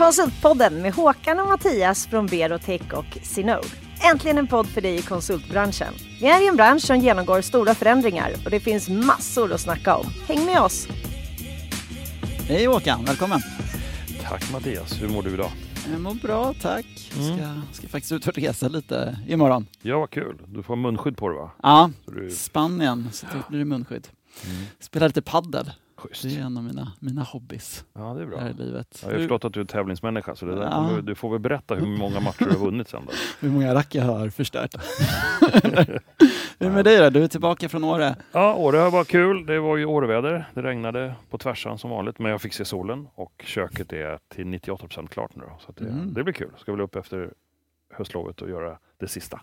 Konsultpodden med Håkan och Mattias från Berotech och Sinode. Äntligen en podd för dig i konsultbranschen. Vi är i en bransch som genomgår stora förändringar och det finns massor att snacka om. Häng med oss! Hej Håkan, välkommen! Tack Mattias, hur mår du idag? Jag mår bra, tack. Mm. Ska, ska faktiskt ut och resa lite imorgon. Ja, vad kul. Du får munskydd på dig va? Ja, du... Spanien, så då blir det munskydd. Mm. Spela lite paddel. Schysst. Det är en av mina, mina hobbys Ja, det är bra. här i livet. Ja, jag har förstått att du är tävlingsmänniska, så det där Ja. du får väl berätta hur många matcher du har vunnit sen då. hur många rack jag har förstört. Hur är det med dig då? Du är tillbaka från Åre. Ja, Åre var kul. Det var ju Åreväder. Det regnade på tvärsan som vanligt, men jag fick se solen och köket är till 98 procent klart nu. Då, så det, Mm. det blir kul. Ska väl upp efter höstlovet och göra det sista.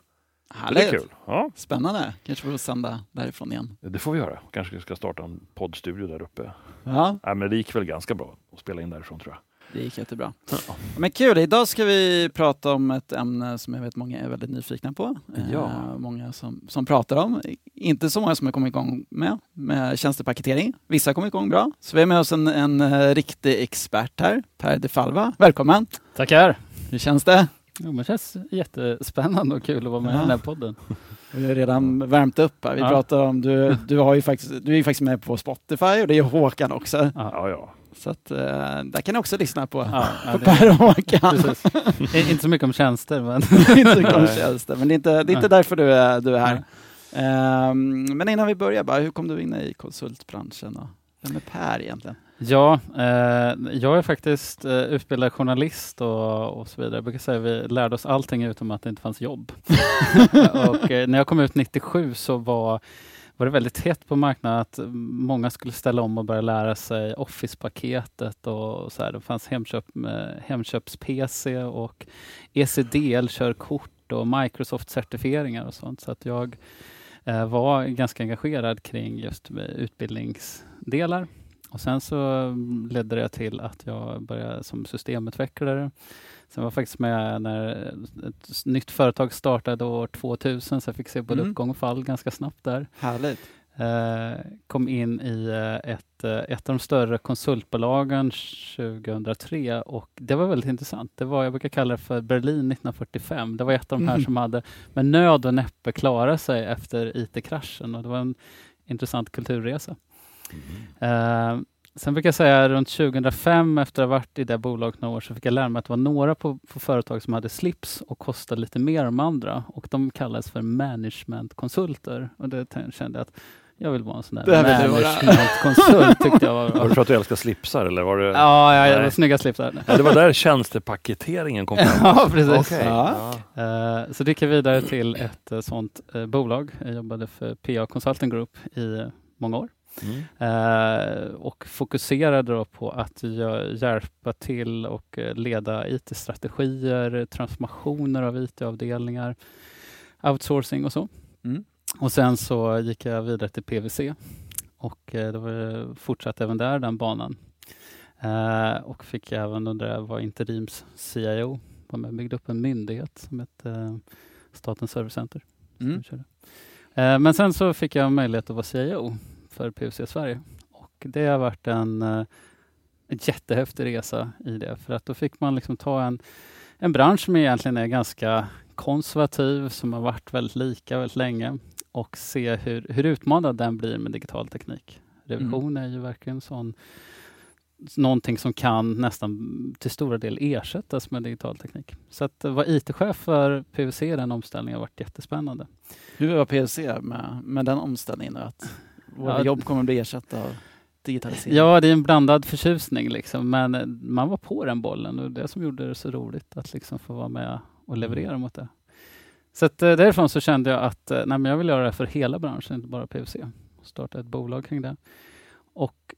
Det Härligt. blir kul. Ja, Spännande. Kanske får sända därifrån igen. det får vi göra. Kanske ska starta en poddstudio där uppe. Ja, Nej, men det gick väl ganska bra att spela in därifrån tror jag. det gick jättebra. Ja. Men kul, idag ska vi prata om ett ämne som jag vet många är väldigt nyfikna på. Ja. Eh, många som, som pratar om. Inte så många som har kommit igång med, med tjänstepaketering. Vissa har kommit igång bra. Så vi har med oss en, en eh, riktig expert här, Per de Falva. Välkommen! Tackar! Hur känns det? Jo, men det känns jättespännande och kul att vara med Ja. i den här podden. Vi har redan värmt upp här. Vi Ja. pratar om, du, du, har ju faktiskt, du är ju faktiskt med på Spotify och det är Håkan också. Ja. Ja. Så att, eh, där kan ni också lyssna på, Ja, på Per och Håkan. Inte så mycket om tjänster, men inte så mycket om tjänster, men det är inte, det är inte därför du är, du är här. Ehm, men innan vi börjar, bara, hur kom du in i konsultbranschen? Och vem är Per egentligen? ja, eh, jag är faktiskt eh, utbildad journalist och, och så vidare. Jag brukar säga att vi lärde oss allting utom att det inte fanns jobb. och eh, när jag kom ut 97 så var var det väldigt hett på marknaden att många skulle ställa om och börja lära sig Office-paketet och så här. Det fanns Hemköp, med Hemköps-PC och ECDL-körkort och Microsoft-certifieringar och sånt. Så att jag eh, var ganska engagerad kring just utbildningsdelar. Och sen så ledde det till att jag började som systemutvecklare. Sen var jag faktiskt med när ett nytt företag startade år 2000, så jag fick se både Mm. uppgång och fall ganska snabbt där. Härligt. Eh, kom in i eh, ett, eh, ett av de större konsultbolagen 2003 och det var väldigt intressant. Det var, jag brukar kalla det för Berlin 1945. Det var ett av de här Mm. som hade med nöd och näppe klarat sig efter IT-kraschen och det var en intressant kulturresa. Eh, sen brukar jag säga runt 2005 efter att ha varit i det bolaget några år så fick jag lära mig att det var några på, på företag som hade slips och kostade lite mer än de andra och de kallades för managementkonsulter och det kände jag att jag vill vara en sån där managementkonsult tyckte jag var Var bra. det för att du älskar slipsar eller var det? Ja, ja, ja Nej. snygga slipsar. Ja, det var där tjänstepaketeringen kom fram. Ja, precis. Okej. Ja. Ja. Eh, så det gick jag vidare till ett eh, sånt eh, bolag. Jag jobbade för PA Consulting Group i många år. Mm. Och fokuserade då på att hjälpa till och leda IT-strategier, transformationer av IT-avdelningar, outsourcing och så. Mm. Och sen så gick jag vidare till PVC och eh, då fortsatte även där den banan. Eh, och fick även under jag var interims CIO, var med och byggde upp en myndighet som hette eh, Statens servicecenter. Mm. Eh, men sen så fick jag möjlighet att vara CIO för PWC Sverige och det har varit en, eh, jättehäftig resa i det för att då fick man liksom ta en, en bransch som egentligen är ganska konservativ, som har varit väldigt lika väldigt länge och se hur, hur utmanad den blir med digital teknik. Revision är ju verkligen sån någonting som kan nästan till stora del ersättas med digital teknik. Så att vara IT-chef för PWC i den omställningen har varit jättespännande. Hur var PLC med, med den omställningen? Att våra Ja, jobb kommer att bli ersatta av digitalisering? Ja, det är en blandad förtjusning liksom, men eh, man var på den bollen och det som gjorde det så roligt att liksom få vara med och leverera mot det. Så att, eh, därifrån så kände jag att eh, nej, men jag vill göra det för hela branschen, inte bara PVC. Starta ett bolag kring det. Och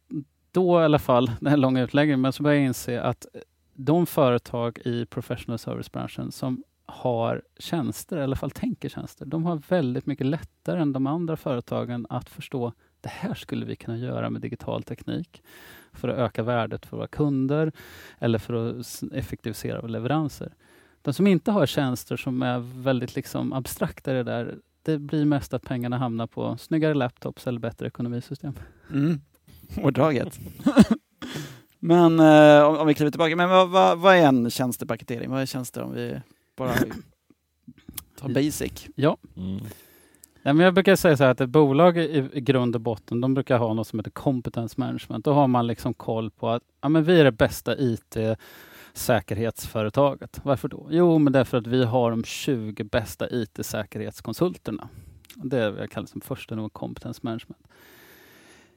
då i alla fall, den här långa utläggningen, men så började jag inse att de företag i professional service-branschen som har tjänster, i alla fall tänker tjänster, de har väldigt mycket lättare än de andra företagen att förstå det här skulle vi kunna göra med digital teknik för att öka värdet för våra kunder eller för att effektivisera våra leveranser. De som inte har tjänster som är väldigt liksom abstrakta det där, det blir mest att pengarna hamnar på snyggare laptops eller bättre ekonomisystem. Mm. Hårdraget. Men eh, om, om vi kliver tillbaka, men vad, vad, vad är en tjänstepaketering? Vad är tjänster om vi bara tar basic? Mm. Ja, men jag brukar säga så här att ett bolag i, i grund och botten, de brukar ha något som heter competence management. Då har man liksom koll på att ja, men vi är det bästa IT säkerhetsföretaget. Varför då? Jo, men därför att vi har de 20 bästa IT-säkerhetskonsulterna. Det är vad jag kallar som första nivå competence management.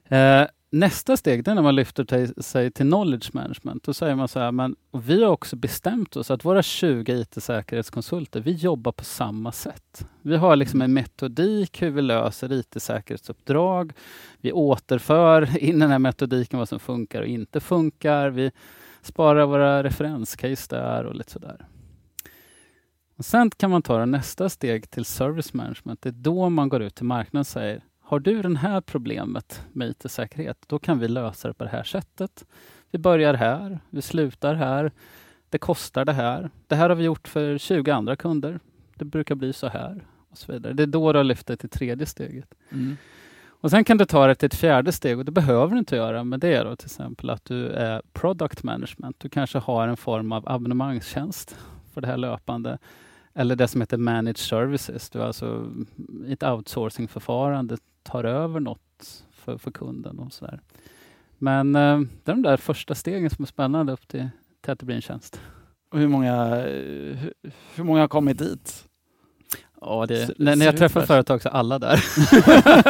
Eh, nästa steg det är när man lyfter till, sig till knowledge management. Då säger man så här, men vi har också bestämt oss att våra 20 IT-säkerhetskonsulter, vi jobbar på samma sätt. Vi har liksom en metodik hur vi löser IT-säkerhetsuppdrag. Vi återför in den här metodiken vad som funkar och inte funkar. Vi Spara våra referenscase där och lite sådär. Och sen kan man ta det nästa steg till service management. Det är då man går ut till marknaden och säger har du det här problemet med IT-säkerhet, då kan vi lösa det på det här sättet. Vi börjar här, vi slutar här. Det kostar det här. Det här har vi gjort för 20 andra kunder. Det brukar bli så här och så vidare. Det är då du har lyft det till tredje steget. Mm. Och Sen kan du ta det till ett fjärde steg och det behöver du inte göra med det då till exempel att du är product management. Du kanske har en form av abonnemangstjänst för det här löpande. Eller det som heter managed services. Du alltså i ett outsourcingförfarande tar över något för, för kunden och sådär. Men eh, det är de där första stegen som är spännande upp till, till att det blir en tjänst. Och hur många, eh, hur, hur många har kommit dit? Ja, det, S- när, när jag träffar företag så är alla där.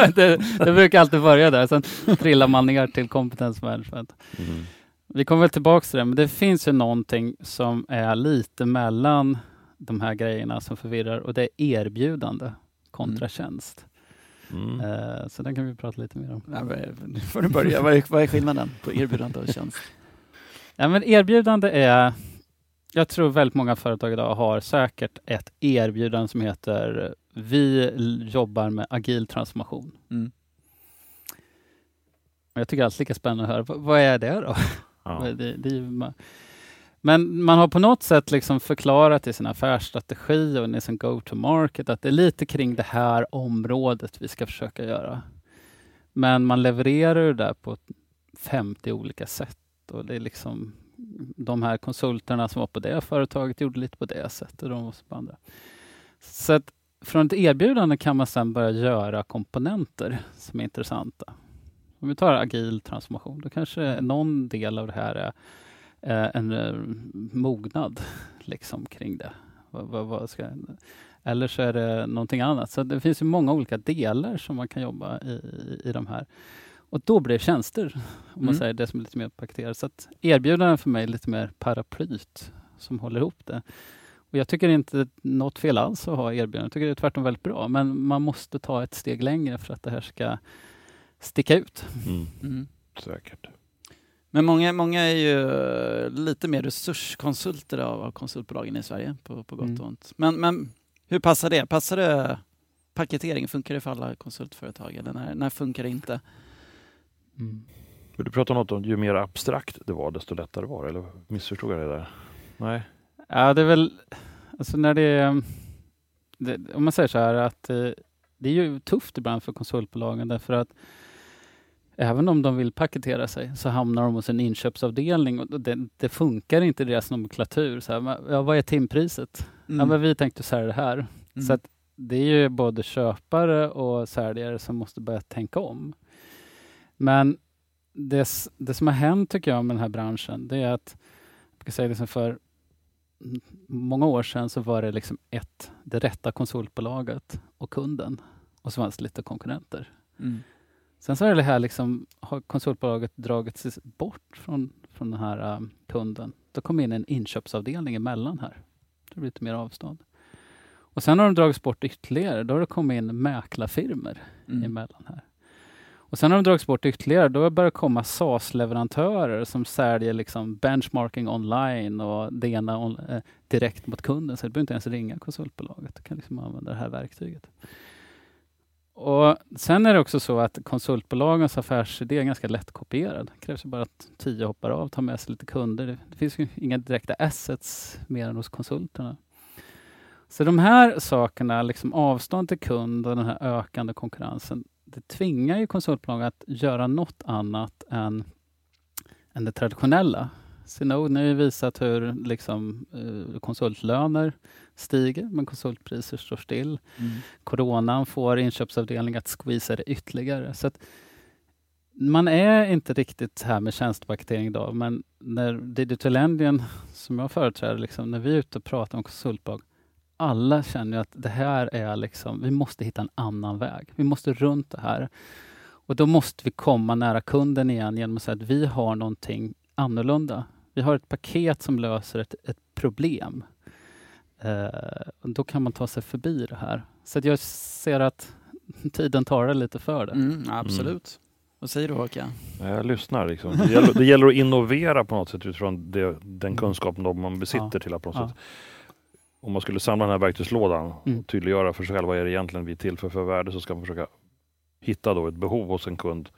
det, det brukar alltid börja där, sen trillar man ner till kompetensmanagement. Mm. Vi kommer väl tillbaka till det, men det finns ju någonting som är lite mellan de här grejerna som förvirrar och det är erbjudande kontra Mm. tjänst. Mm. Eh, så den kan vi prata lite mer om. Nu får du börja. Vad är, vad är skillnaden på erbjudande och tjänst? Ja, men erbjudande är, jag tror väldigt många företag idag har säkert ett erbjudande som heter vi jobbar med agil transformation. Mm. Jag tycker alltid lika spännande att höra, vad, är det då? Ja. Det, det är ju ma- men man har på något sätt liksom förklarat i sin affärsstrategi och i sin go-to-market att det är lite kring det här området vi ska försöka göra. Men man levererar det där på 50 olika sätt. Och det är liksom de här konsulterna som var på det företaget gjorde lite på det sättet och de var på andra. Så att från ett erbjudande kan man sedan börja göra komponenter som är intressanta. Om vi tar agil transformation, då kanske någon del av det här är eh, en eh, mognad liksom kring det. Vad, vad, ska, eller så är det någonting annat. Så det finns ju många olika delar som man kan jobba i, i de här. Och då blir det tjänster, om man Mm. säger det som är lite mer paketerat. Så att erbjudanden för mig är lite mer paraplyt som håller ihop det. Och jag tycker inte något fel alls att ha erbjudanden. Jag tycker det är tvärtom väldigt bra. Men man måste ta ett steg längre för att det här ska sticka ut. Mm. Mm. Säkert. Men många, många är ju eh, lite mer resurskonsulter av, av konsultbolagen i Sverige, på, på gott Mm. och ont. Men, men hur passar det? Passar det paketering? Funkar det för alla konsultföretag eller när, när funkar det inte? Men du pratade något om ju mer abstrakt det var, desto lättare var det. Eller missförstod jag det där? Nej. Ja, det är väl, alltså när det är, det, om man säger så här att eh, det är ju tufft ibland för konsultbolagen därför att även om de vill paketera sig så hamnar de hos en inköpsavdelning och det, det funkar inte i deras nomenklatur. Så här, men, ja, vad är timpriset? Ja, men vi tänkte sälja det här. Mm. Så att det är ju både köpare och säljare som måste börja tänka om. Men det, det som har hänt tycker jag med den här branschen, det är att, jag ska säga liksom för många år sedan så var det liksom ett, det rätta konsultbolaget och kunden och så fanns det lite konkurrenter. Mm. Sen så är det här liksom, har konsultbolaget dragit sig bort från, från den här um, kunden. Då kom in en inköpsavdelning emellan här. Det blir lite mer avstånd. Och sen har de dragits bort ytterligare. Då har det kommit in mäklarfirmor Mm. emellan här. Och sen har de dragits bort ytterligare. Då börjar det komma SaaS-leverantörer som säljer liksom benchmarking online och det ena on, eh, direkt mot kunden. Så du behöver inte ens ringa konsultbolaget. Du kan liksom använda det här verktyget. Och Sen är det också så att konsultbolagens affärsidé är ganska lättkopierad. Det krävs ju bara att tio hoppar av, och tar med sig lite kunder. Det, det finns ju inga direkta assets mer än hos konsulterna. Så de här sakerna, liksom avstånd till kund och den här ökande konkurrensen, det tvingar ju konsultbolag att göra något annat än, än det traditionella. Synode har ju visat hur liksom, eh, konsultlöner stiger, men konsultpriser står still. Mm. Coronan får inköpsavdelningen att squeeza det ytterligare. Så man är inte riktigt här med tjänstepaketering idag, men när Digital Engine, som jag företräder, liksom, när vi är ute och pratar om konsultbolag, alla känner att det här är liksom, vi måste hitta en annan väg. Vi måste runt det här. Och då måste vi komma nära kunden igen genom att säga att vi har någonting annorlunda. Vi har ett paket som löser ett, ett problem. Eh, och då kan man ta sig förbi det här. Så jag ser att tiden talar lite för det. Mm, absolut. Vad säger du Håkan? Jag lyssnar. Liksom. Det, gäller, det gäller att innovera på något sätt utifrån det, den Mm. kunskapen man besitter Ja. till att på något Ja. sätt om man skulle samla den här verktygslådan Mm. och tydliggöra för sig själv vad är det egentligen vi tillför för värde så ska man försöka hitta då ett behov hos en kund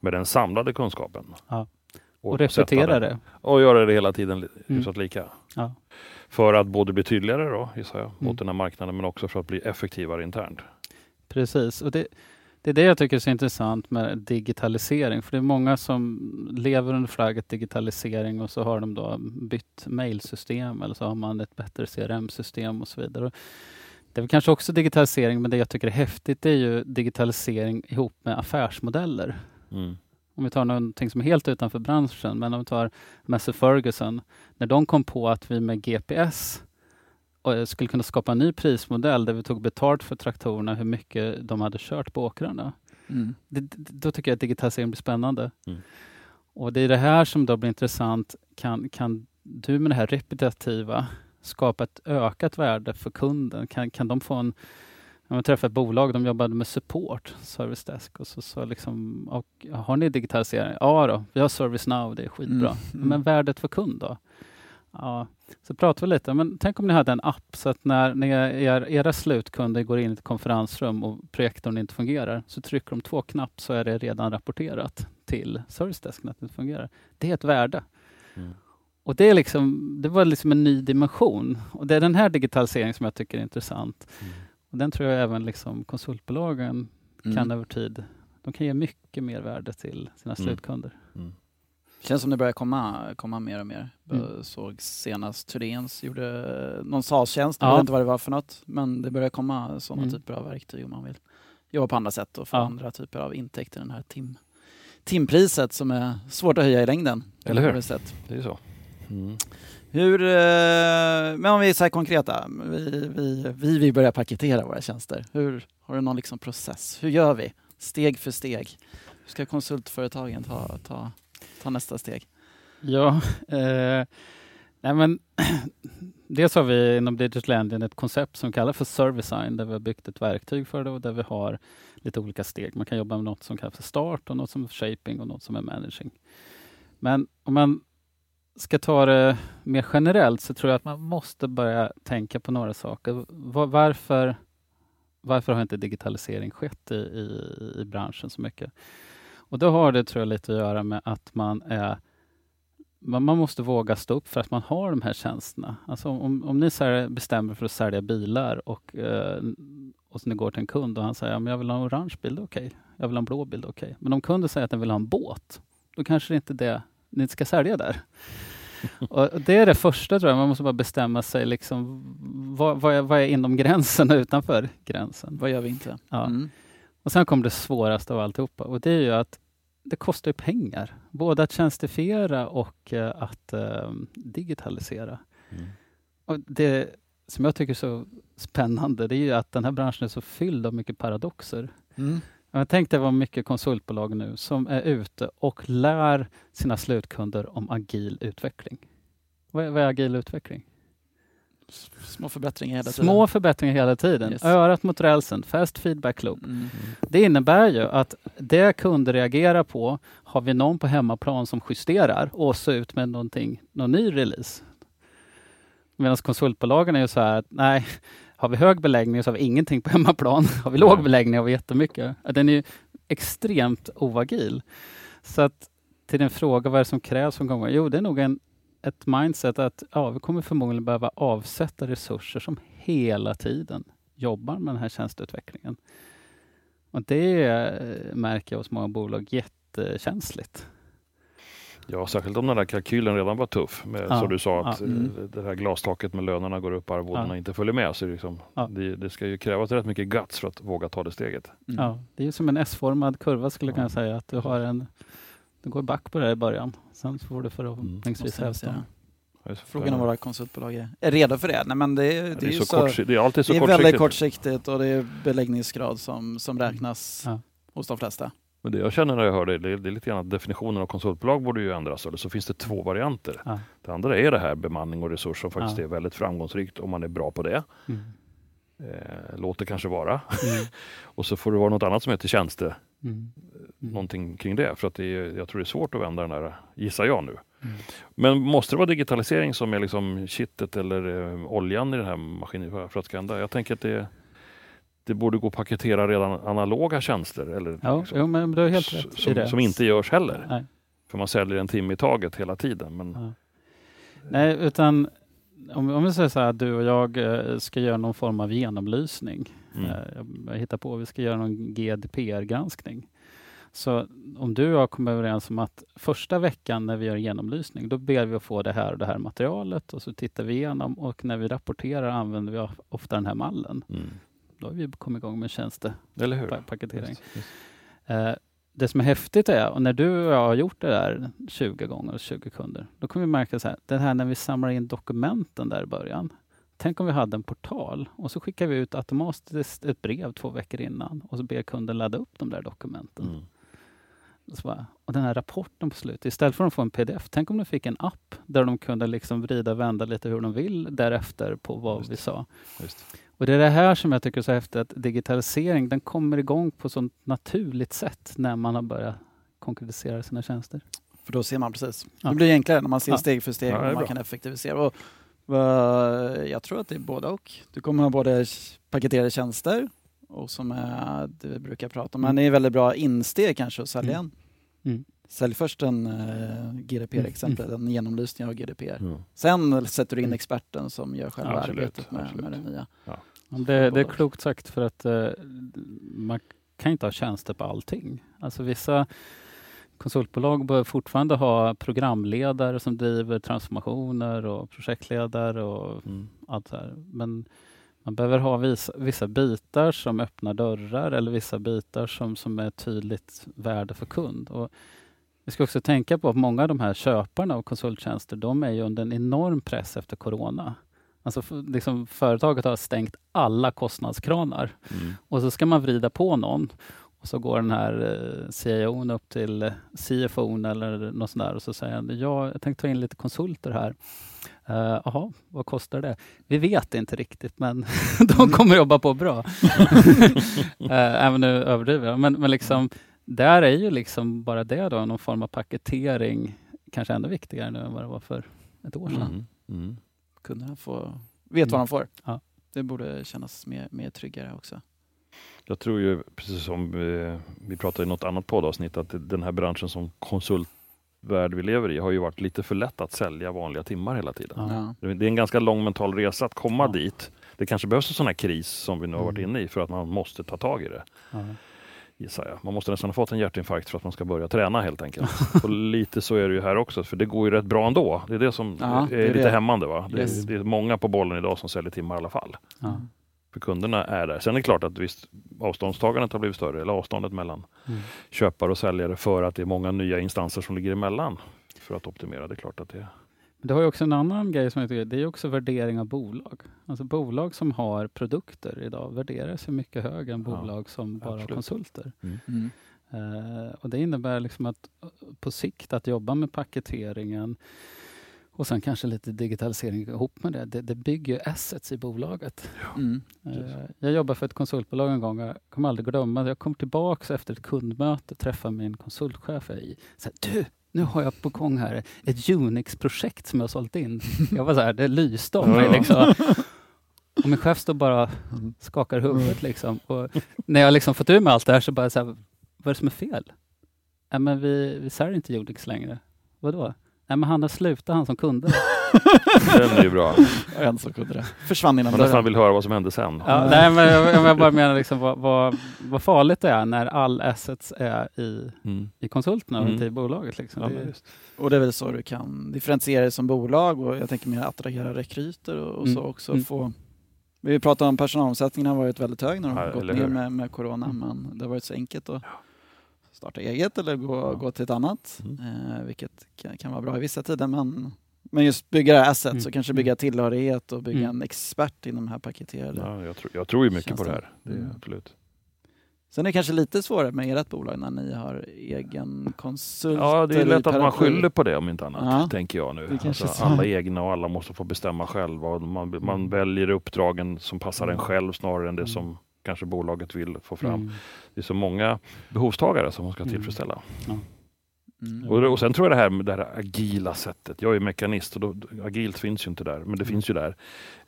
med den samlade kunskapen. Ja. sätta Och repetera det. Och göra det hela tiden Mm. hyfsat lika. Ja. För att både bli tydligare då, gissar jag, Mm. mot den här marknaden men också för att bli effektivare internt. Precis, och det, det är det jag tycker är så intressant med digitalisering. För det är många som lever under flagget digitalisering och så har de då bytt mailsystem eller så har man ett bättre CRM-system och så vidare. Det är kanske också digitalisering, men det jag tycker är häftigt är ju digitalisering ihop med affärsmodeller. Mm. Om vi tar någonting som är helt utanför branschen, men om vi tar Massey Ferguson. När de kom på att vi med GPS skulle kunna skapa en ny prismodell där vi tog betalt för traktorerna hur mycket de hade kört på åkrarna. Mm. Det, då tycker jag att digitalisering blir spännande. Mm. Och det är det här som då blir intressant. Kan, kan du med det här repetitiva skapa ett ökat värde för kunden? Kan, kan de få en jag träffade ett bolag, de jobbade med support, Service Desk, och så sa liksom, och, har ni digitalisering? Ja då, vi har Service Now, det är skitbra. Mm. Mm. Men värdet för kund då? Ja, så pratade vi lite, men tänk om ni hade en app så att när, när er, era slutkunder går in i ett konferensrum och projektorn inte fungerar, så trycker de två knapp så är det redan rapporterat till Service Desk att det inte fungerar. Det är ett värde. Mm. Och det, är liksom, det var liksom en ny dimension. Och det är den här digitaliseringen som jag tycker är intressant. Mm. Och den tror jag även liksom konsultbolagen kan Mm. över tid, de kan ge mycket mer värde till sina Mm. slutkunder. Känns som det börjar komma, komma mer och mer. Mm. Såg senast Thorens gjorde någon SAS-tjänst, jag Ja. vet inte vad det var för något, men det börjar komma sådana Mm. typer av verktyg om man vill jobba på andra sätt och få Ja. andra typer av intäkter. Den här tim timpriset som är svårt att höja i längden. Eller hur? sätt. Det är så. Mm. Hur, eh, men om vi är så här konkreta, vi, vi, vi vill börja paketera våra tjänster. Hur, har du någon liksom process? Hur gör vi? Steg för steg. Hur ska konsultföretagen ta, ta, ta nästa steg? Ja, eh, nej men dels har vi inom Digital Engine ett koncept som vi kallar för Service Sign, där vi har byggt ett verktyg för det och där vi har lite olika steg. Man kan jobba med något som kallas för Start och något som är Shaping och något som är Managing. Men om man ska ta det mer generellt så tror jag att man måste börja tänka på några saker. Varför, varför har inte digitalisering skett i, i, i branschen så mycket? Och då har det tror jag lite att göra med att man är man, man måste våga stå upp för att man har de här tjänsterna. Alltså om, om ni bestämmer för att sälja bilar och, eh, och så ni går till en kund och han säger att jag vill ha en orange bil, okej. Jag vill ha en blå bil, okej. Men om kunden säger att den vill ha en båt, då kanske det inte är det ni ska sälja där. och det är det första tror jag, man måste bara bestämma sig liksom, vad, vad, är, vad är inom gränsen och utanför gränsen. Vad gör vi inte? Ja. Mm. Och sen kommer det svåraste av alltihopa och det är ju att det kostar pengar. Både att tjänstifiera och eh, att eh, digitalisera. Mm. Och det som jag tycker är så spännande det är ju att den här branschen är så fylld av mycket paradoxer. Mm. Jag tänkte vad mycket konsultbolag nu som är ute och lär sina slutkunder om agil utveckling. Vad är, vad är agil utveckling? Små förbättringar hela Små tiden. förbättringar hela tiden. Yes. Örat mot rälsen, fast feedback loop. Mm. Det innebär ju att det kunder reagerar på har vi någon på hemmaplan som justerar och så ut med någonting, någon ny release. Medan konsultbolagen är ju så här att nej, har vi hög beläggning så har vi ingenting på hemmaplan. Har vi låg beläggning har vi jättemycket. Den är ju extremt oagil. Så att till din fråga vad är det som krävs från gången? Jo, det är nog en, ett mindset att ja, vi kommer förmodligen behöva avsätta resurser som hela tiden jobbar med den här tjänsteutvecklingen. Och det eh, märker jag hos många bolag jättekänsligt. Ja, särskilt om den där kalkylen redan var tuff. Med, Ja, Som du sa, att ja. Mm. eh, det här glastaket med lönerna går upp, arvodena Ja. inte följer med. Så liksom, det, det ska ju krävas rätt mycket guts för att våga ta det steget. Mm. Ja, det är ju som en S-formad kurva skulle jag Ja. kunna säga. Att du har en, du går back på det i början. Sen får du förhoppningsvis. Ja, just- Frågan är om våra konsultbolag är, är redo för det. Nej, men det, är- det, det, är är så så, kortsi- det är alltid så det är kortsiktigt. väldigt kortsiktigt och det är beläggningsgrad som, som räknas Ja. hos de flesta. Men det jag känner när jag hör det, det är, det är lite grann att definitionen av konsultbolag borde ju ändras. Eller så finns det två varianter. Ja. Det andra är det här bemanning och resurs som faktiskt Ja. är väldigt framgångsrikt om man är bra på det. Mm. Eh, låt det kanske vara. Mm. Och så får det vara något annat som heter tjänste. Mm. Mm. Någonting kring det. För att det är, jag tror det är svårt att vända den här, gissar jag nu. Mm. Men måste det vara digitalisering som är liksom kittet eller eh, oljan i den här maskinen för att det ska hända? Jag tänker att det, det borde gå att paketera redan analoga tjänster. Eller Ja, liksom, jo, men du har helt rätt i som, det. som inte görs heller. Nej. För man säljer en timme i taget hela tiden. Men, Ja. Nej, utan om, om vi säger så här att du och jag eh, ska göra någon form av genomlysning. mm. Eh, jag- hittar på, vi ska göra någon GDPR-granskning. Så om du och jag kommer överens om att första veckan när vi gör en genomlysning, då ber vi att få det här och det här materialet och så tittar vi igenom och när vi rapporterar använder vi ofta den här mallen. Mm. Då har vi kommit igång med tjänstepaketering. Just, just. Det som är häftigt är, och när du och jag har gjort det där 20 gånger hos 20 kunder, då kommer vi märka så här, det här när vi samlar in dokumenten där i början. Tänk om vi hade en portal och så skickar vi ut automatiskt ett brev två veckor innan och så ber kunden ladda upp de där dokumenten. Mm. Bara, och den här rapporten på slutet, istället för att får en pdf, tänk om de fick en app där de kunde liksom vrida och vända lite hur de vill därefter på vad Just vi sa. Just. Och det är det här som jag tycker är så häftigt, att digitalisering den kommer igång på så naturligt sätt när man har börjat konkretisera sina tjänster. För då ser man precis. Ja. Det blir enklare när man ser Ja. steg för steg Ja, och man bra. kan effektivisera. Och, vad- jag tror att det är både och. Du kommer ha både paketerade tjänster och som är det vi brukar prata om. Men det är väldigt bra insteg kanske att sälja Mm. en. Mm. Sälj först en uh, GDPR-exempel, en genomlysning av GDPR. Mm. Sen sätter du in Mm. experten som gör själva Absolut, arbetet med, absolut. med det nya. Ja, Det, det är klokt sagt för att eh, man kan inte ha tjänster på allting. Alltså vissa konsultbolag bör fortfarande ha programledare som driver transformationer och projektledare och Mm. allt det här. Men man behöver ha vissa, vissa bitar som öppnar dörrar eller vissa bitar som, som är tydligt värde för kund. Och vi ska också tänka på att många av de här köparna av konsulttjänster, de är ju under en enorm press efter corona. Alltså liksom företaget har stängt alla kostnadskranar Mm. och så ska man vrida på någon och så går den här eh, CIOn upp till CFOn eller något sånt där och så säger han, ja, jag tänkte ta in lite konsulter här. Eh, Jaha, vad kostar det? Vi vet inte riktigt, men de kommer jobba på bra. Eh, Även nu överdriver jag. Men, men liksom, där är ju liksom bara det då, någon form av paketering, kanske ännu viktigare nu än vad det var för ett år sedan. Mm. Mm. Kunderna får, vet vad de får. Ja. Det borde kännas mer, mer tryggare också. Jag tror ju, precis som eh, vi pratade i något annat poddavsnitt, att den här branschen som konsultvärld vi lever i har ju varit lite för lätt att sälja vanliga timmar hela tiden. Ja. Ja. Det är en ganska lång mental resa att komma Ja. dit. Det kanske behövs en sån här kris som vi nu har varit Mm. inne i för att man måste ta tag i det. Gissar jag. Man måste nästan ha fått en hjärtinfarkt för att man ska börja träna helt enkelt. Och lite så är det ju här också, för det går ju rätt bra ändå. Det är det som Ja, är, det är lite det. hämmande. Va? Det, är, det är många på bollen idag som säljer timmar i alla fall. Ja. För kunderna är där. Sen är det klart att visst, avståndstagandet har blivit större, eller avståndet mellan Mm. köpare och säljare för att det är många nya instanser som ligger emellan för att optimera. Det är klart att det är... Det har ju också en annan grej som jag tycker, det är också värdering av bolag. Alltså bolag som har produkter idag värderas ju mycket högre än Ja, bolag som bara har absolut. konsulter. Mm. Eh, och det innebär liksom att eh, på sikt att jobba med paketeringen och sen kanske lite digitalisering ihop med det. Det, det bygger ju assets i bolaget. Mm. Eh, Jag jobbade för ett konsultbolag en gång. Jag kommer aldrig glömma. Jag kom tillbaka efter ett kundmöte och träffade min konsultchef. i. Så här, du, nu har jag på gång här ett Unix-projekt som jag har sålt in. Jag var så här, det lyste om mig. Ja. Liksom. Och min chef står bara skakar huvudet. Liksom. Och när jag liksom fått ur mig allt det här så bara så här, vad är det som är fel? Nej, men vi, vi säljer inte Unix längre. Vadå? Nej, men han har slutat, han som kunde. Den är ju bra. En som kunde det. Försvann innan Man nästan vill höra vad som hände sen. Ja, nej, men jag, jag bara menar liksom vad, vad, vad farligt det är när all assets är i, Mm. i konsulterna och Mm. inte i bolaget. Liksom. Ja, det, just. Och det är väl så du kan differentiera dig som bolag och jag tänker mer attrahera rekryter och, och så Mm. också Mm. få vi pratade om personalomsättningen har varit väldigt hög när de Ja, har gått eller ner med, med corona Mm. men det har varit så enkelt att starta eget eller gå, Ja. gå till ett annat Mm. eh, vilket kan, kan vara bra i vissa tider men, men just bygga det här assets Mm. och kanske bygga tillhörighet och bygga Mm. en expert inom de här paketerade. Ja, jag, tror, jag tror ju mycket på det här. Det är Mm. absolut. Sen är det kanske lite svårare med ert bolag när ni har egen konsult. Ja, det är lätt att man skyller på det om inte annat, Ja. tänker jag nu. Det Alltså, så. alla egna och alla måste få bestämma själva. Man, man väljer uppdragen som passar en själv snarare än det Mm. som kanske bolaget vill få fram. mm, Det är så många behovstagare som man ska Mm. tillfredsställa. Mm. Och, och sen tror jag det här med det här agila sättet. Jag är mekanist och då, agilt finns ju inte där, men det finns ju där.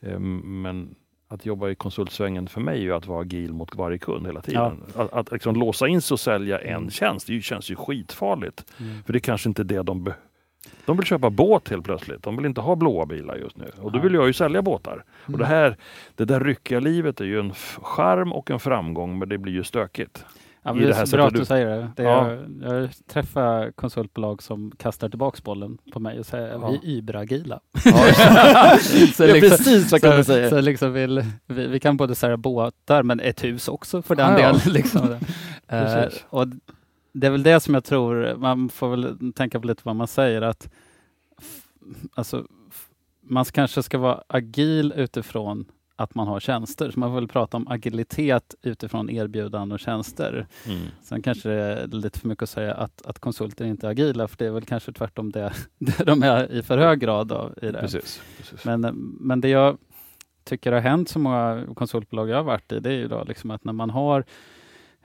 Ehm, men att jobba i konsultsvängen för mig är ju att vara agil mot varje kund hela tiden. Att, att liksom låsa in sig och sälja en Mm. tjänst, det känns ju skitfarligt. mm. För det är kanske inte det de behöver. De vill köpa båt helt plötsligt. De vill inte ha blåa bilar just nu. Och då vill jag ju sälja båtar. Och Mm. det här, det där ryckiga livet är ju en charm och en framgång, men det blir ju stökigt. Ja, det det är så bra att du säger det. det Ja. är, jag träffar konsultbolag som kastar tillbaks bollen på mig och säger Ja. vi är überagila. Ja, så liksom, precis vad Kalle så, säger. så liksom vill, vi, vi kan både sälja båtar men ett hus också för den Ja, ja. delen. Liksom. Och det är väl det som jag tror, man får väl tänka på lite vad man säger att alltså, man kanske ska vara agil utifrån att man har tjänster. Så man får väl prata om agilitet utifrån erbjudanden och tjänster. Mm. Sen kanske det är lite för mycket att säga att, att konsulter inte är agila, för det är väl kanske tvärtom det, det de är i för hög grad av, i det. Precis. precis. Men, men det jag tycker har hänt så många konsultbolag jag har varit i, det är ju då liksom att när man har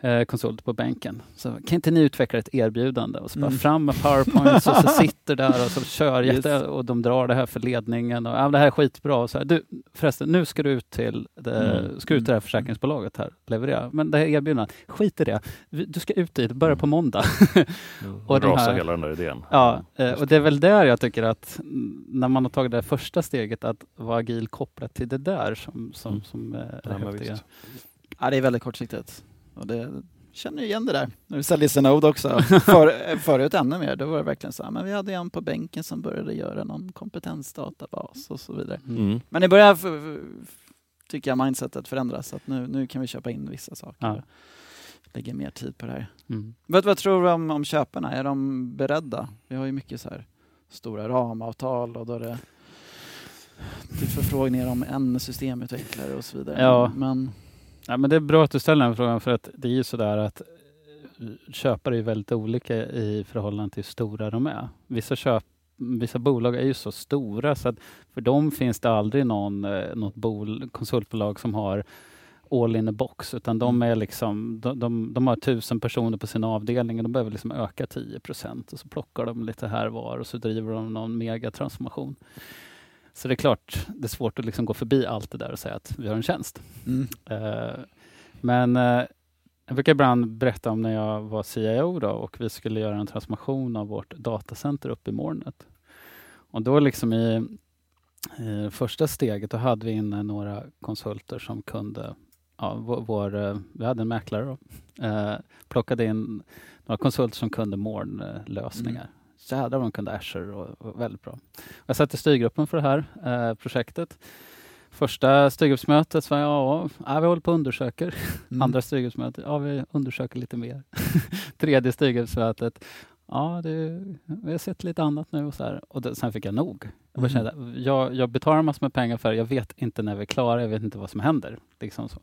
eh, konsulter på bänken, så kan inte ni utveckla ett erbjudande? Och så bara Mm. fram med powerpoints och så sitter där och så kör jätte, och de drar det här för ledningen och ja, det här är skitbra. Och så här, du, förresten, nu ska du ut till det, Mm. ska ut till det här försäkringsbolaget här, leverera. Men det här erbjudandet, skit i det. Du ska ut dit, börja på måndag. och och rasar här- hela den där idén. Ja, eh, och det är väl där jag tycker att mm, när man har tagit det första steget att vara agil kopplat till det där som, som, Mm. som eh, är Ja, häftiga. Ja, det är väldigt kortsiktigt. Och det känner ju igen det där. När vi säljer Zenode också. För, förut ännu mer. Då var det verkligen så här, men vi hade en på bänken som började göra någon kompetensdatabas och så vidare. Mm. Men f- f- tycker jag mindsetet förändras. Att nu, nu kan vi köpa in vissa saker. Ja. Lägga mer tid på det här. Mm. Vad, vad tror du om, om köparna? Är de beredda? Vi har ju mycket så här stora ramavtal och då är det till förfrågningar om en systemutvecklare och så vidare. Ja. Men Ja, men det är bra att du ställer den frågan för att det är ju sådär att eh, köpare är väldigt olika i förhållande till hur stora de är. Vissa, köp, vissa bolag är ju så stora så att för dem finns det aldrig någon, eh, något bol, konsultbolag som har all in a box, utan de, Mm. är liksom, de, de, de har tusen personer på sin avdelning och de behöver liksom öka 10 procent och så plockar de lite här var och så driver de någon megatransformation. Så det är klart, det är svårt att liksom gå förbi allt det där och säga att vi har en tjänst. mm. Eh, men eh, jag brukar ibland berätta om när jag var CIO då, och vi skulle göra en transformation av vårt datacenter uppe i Molnet. Och då liksom i, i första steget då hade vi inne några konsulter som kunde, ja, vår, vår, eh, vi hade en mäklare då, eh, plockade in några konsulter som kunde molnlösningar. Mm. Jädrar vad de kunde Azure och, och väldigt bra. Jag satt i styrgruppen för det här eh, projektet. Första styrgruppsmötet sa jag, ja, ja, vi håller på och undersöker. Mm. Andra styrgruppsmötet, ja vi undersöker lite mer. Tredje styrgruppsmötet, ja det, vi har sett lite annat nu och så här. Och det, sen fick jag nog. Jag, bara Mm. kände, jag, jag betalar massor med pengar för det, jag vet inte när vi är klara, jag vet inte vad som händer. Liksom så.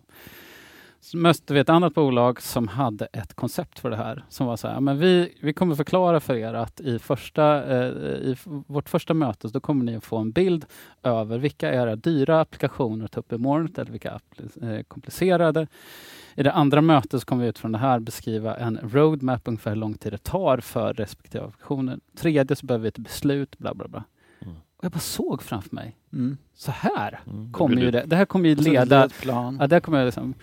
Mötte vi ett annat bolag som hade ett koncept för det här. Som var så här, men vi, vi kommer förklara för er att i, första, eh, i vårt första möte så då kommer ni att få en bild över vilka era dyra applikationer att ta upp i molnet eller vilka eh, komplicerade. I det andra mötet så kommer vi utifrån det här beskriva en roadmap ungefär hur lång tid det tar för respektive applikationer. Tredje så behöver vi ett beslut, bla bla bla. Mm. Och jag bara såg framför mig, Mm. så här Mm. kommer ju det- det. Det här kommer ju leda. Ja, där kommer jag liksom,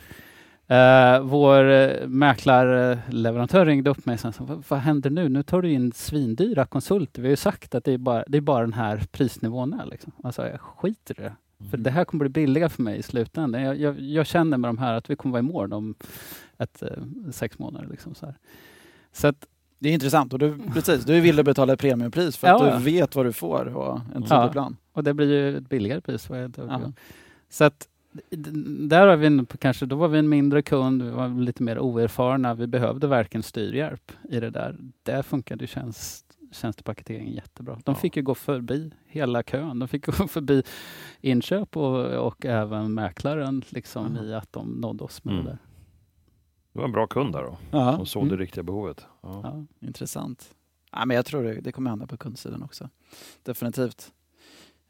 Uh, vår uh, mäklarleverantör ringde upp mig och sa, vad, vad händer nu? Nu tar du in svindyra konsulter. Vi har ju sagt att det är bara, det är bara den här prisnivån är. Liksom. Alltså, jag skiter i det. Mm. För det här kommer bli billigare för mig i slutändan. Jag, jag, jag känner med de här att vi kommer vara i mål om ett, uh, sex månader. Liksom, så, så att, Det är intressant och du, precis, du att betala ett premiumpris för att Ja, du vet vad du får och en tydlig Ja. plan. och det blir ju ett billigare pris. Vad jag inte Ja. Så att där har vi en, kanske, då var vi en mindre kund, vi var lite mer oerfarna. Vi behövde verkligen styrhjälp i det där. Där funkade tjänst, tjänstepaketeringen jättebra. De Ja. fick ju gå förbi hela kön. De fick gå förbi inköp och, och även mäklaren liksom Ja. i att de nådde oss med Mm. det där. Du var en bra kund där då, Ja, som såg Mm. det riktiga behovet. Ja. Ja. intressant. Ja, men jag tror det, det kommer hända på kundsidan också. Definitivt.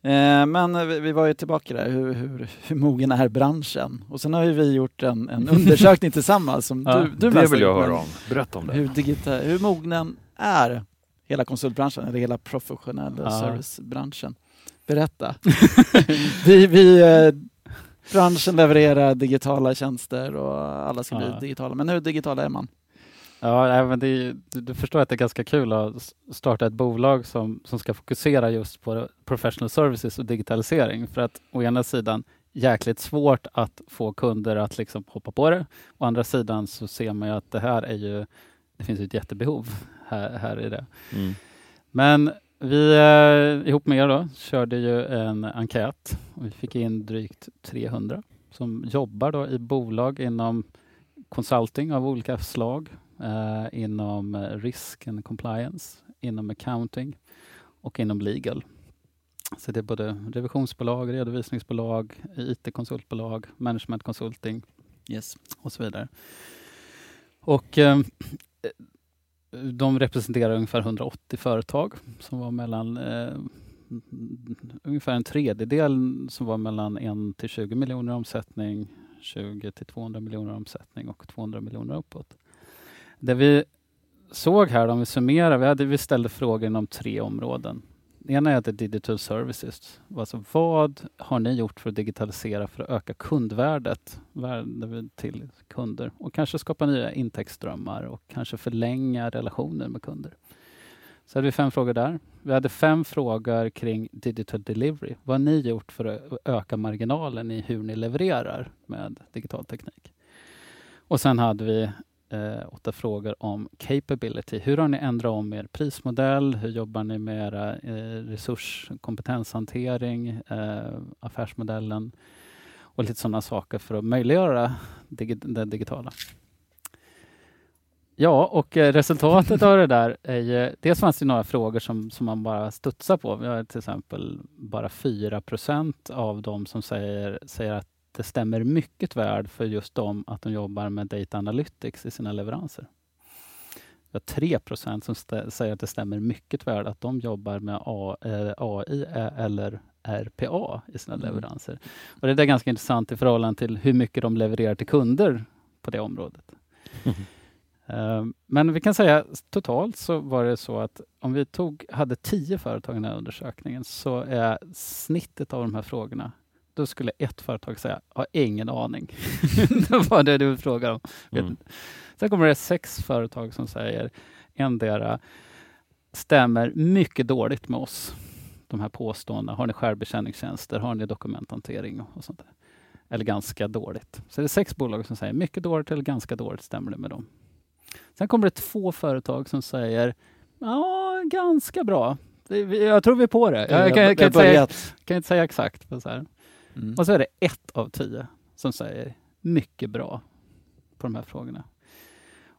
Eh, men vi, var ju tillbaka där, hur, hur, hur mogen är branschen? Och sen har ju vi gjort en, en undersökning tillsammans som Ja, du, du det vill jag höra om. Berätta om det. Hur, digita, hur mognen är hela konsultbranschen eller hela professionella Ja. servicebranschen. Berätta. vi, vi, eh, branschen levererar digitala tjänster och alla ska bli Ja. digitala. Men hur digitala är man? Ja, nej, men det du, förstår att det är ganska kul att starta ett bolag som, som ska fokusera just på professional services och digitalisering. För att å ena sidan jäkligt svårt att få kunder att liksom hoppa på det. Å andra sidan så ser man ju att det här är ju, det finns ett jättebehov här, här i det. Mm. Men vi eh, ihop med er då körde ju en enkät och vi fick in drygt 300 som jobbar då i bolag inom consulting av olika slag, eh, inom eh, risk and compliance, inom accounting och inom legal. Så det är både revisionsbolag, redovisningsbolag, IT-konsultbolag, management consulting Yes. och så vidare. Och eh, de representerar ungefär 180 företag som var mellan eh, ungefär en tredjedel som var mellan 1 till 20 miljoner omsättning, 20 till 200 miljoner omsättning och 200 miljoner uppåt. Det vi såg här, om vi summerar, vi, hade, vi ställde frågor inom tre områden. Det ena är det digital services. Alltså vad har ni gjort för att digitalisera för att öka kundvärdet värde till kunder och kanske skapa nya intäktsströmmar och kanske förlänga relationer med kunder. Så hade vi fem frågor där. Vi hade fem frågor kring digital delivery. Vad har ni gjort för att öka marginalen i hur ni levererar med digital teknik? Och sen hade vi eh, åtta frågor om capability. Hur har ni ändrat om er prismodell? Hur jobbar ni med era eh, resurs kompetenshantering, eh, affärsmodellen och lite sådana saker för att möjliggöra dig det digitala. Ja, och eh, resultatet av det där är ju, dels fanns det några frågor som, som man bara studsar på. Vi har till exempel bara 4% av de som säger, säger att det stämmer mycket väl för just dem att de jobbar med data analytics i sina leveranser. Vi har 3% som säger att det stämmer mycket väl att de jobbar med A, eh, AI eh, eller RPA i sina Mm. leveranser. Och det är ganska intressant i förhållande till hur mycket de levererar till kunder på det området. Eh, Men vi kan säga totalt så var det så att om vi tog, hade tio företag i den här undersökningen så är snittet av de här frågorna, då skulle ett företag säga, har ingen aning. det var det du frågade om. Mm. Sen kommer det sex företag som säger, endera stämmer mycket dåligt med oss. De här påståendena. Har ni självbetjäningstjänster? Har ni dokumenthantering och sånt där? Eller ganska dåligt. Så det är sex bolag som säger mycket dåligt eller ganska dåligt stämmer det med dem. Sen kommer det två företag som säger ja, ganska bra. Det- Jag tror vi är på det. Jag kan, Jag- kan, jag inte, säga, kan inte säga exakt. Men så här. Mm. Och så är det ett av tio som säger mycket bra på de här frågorna.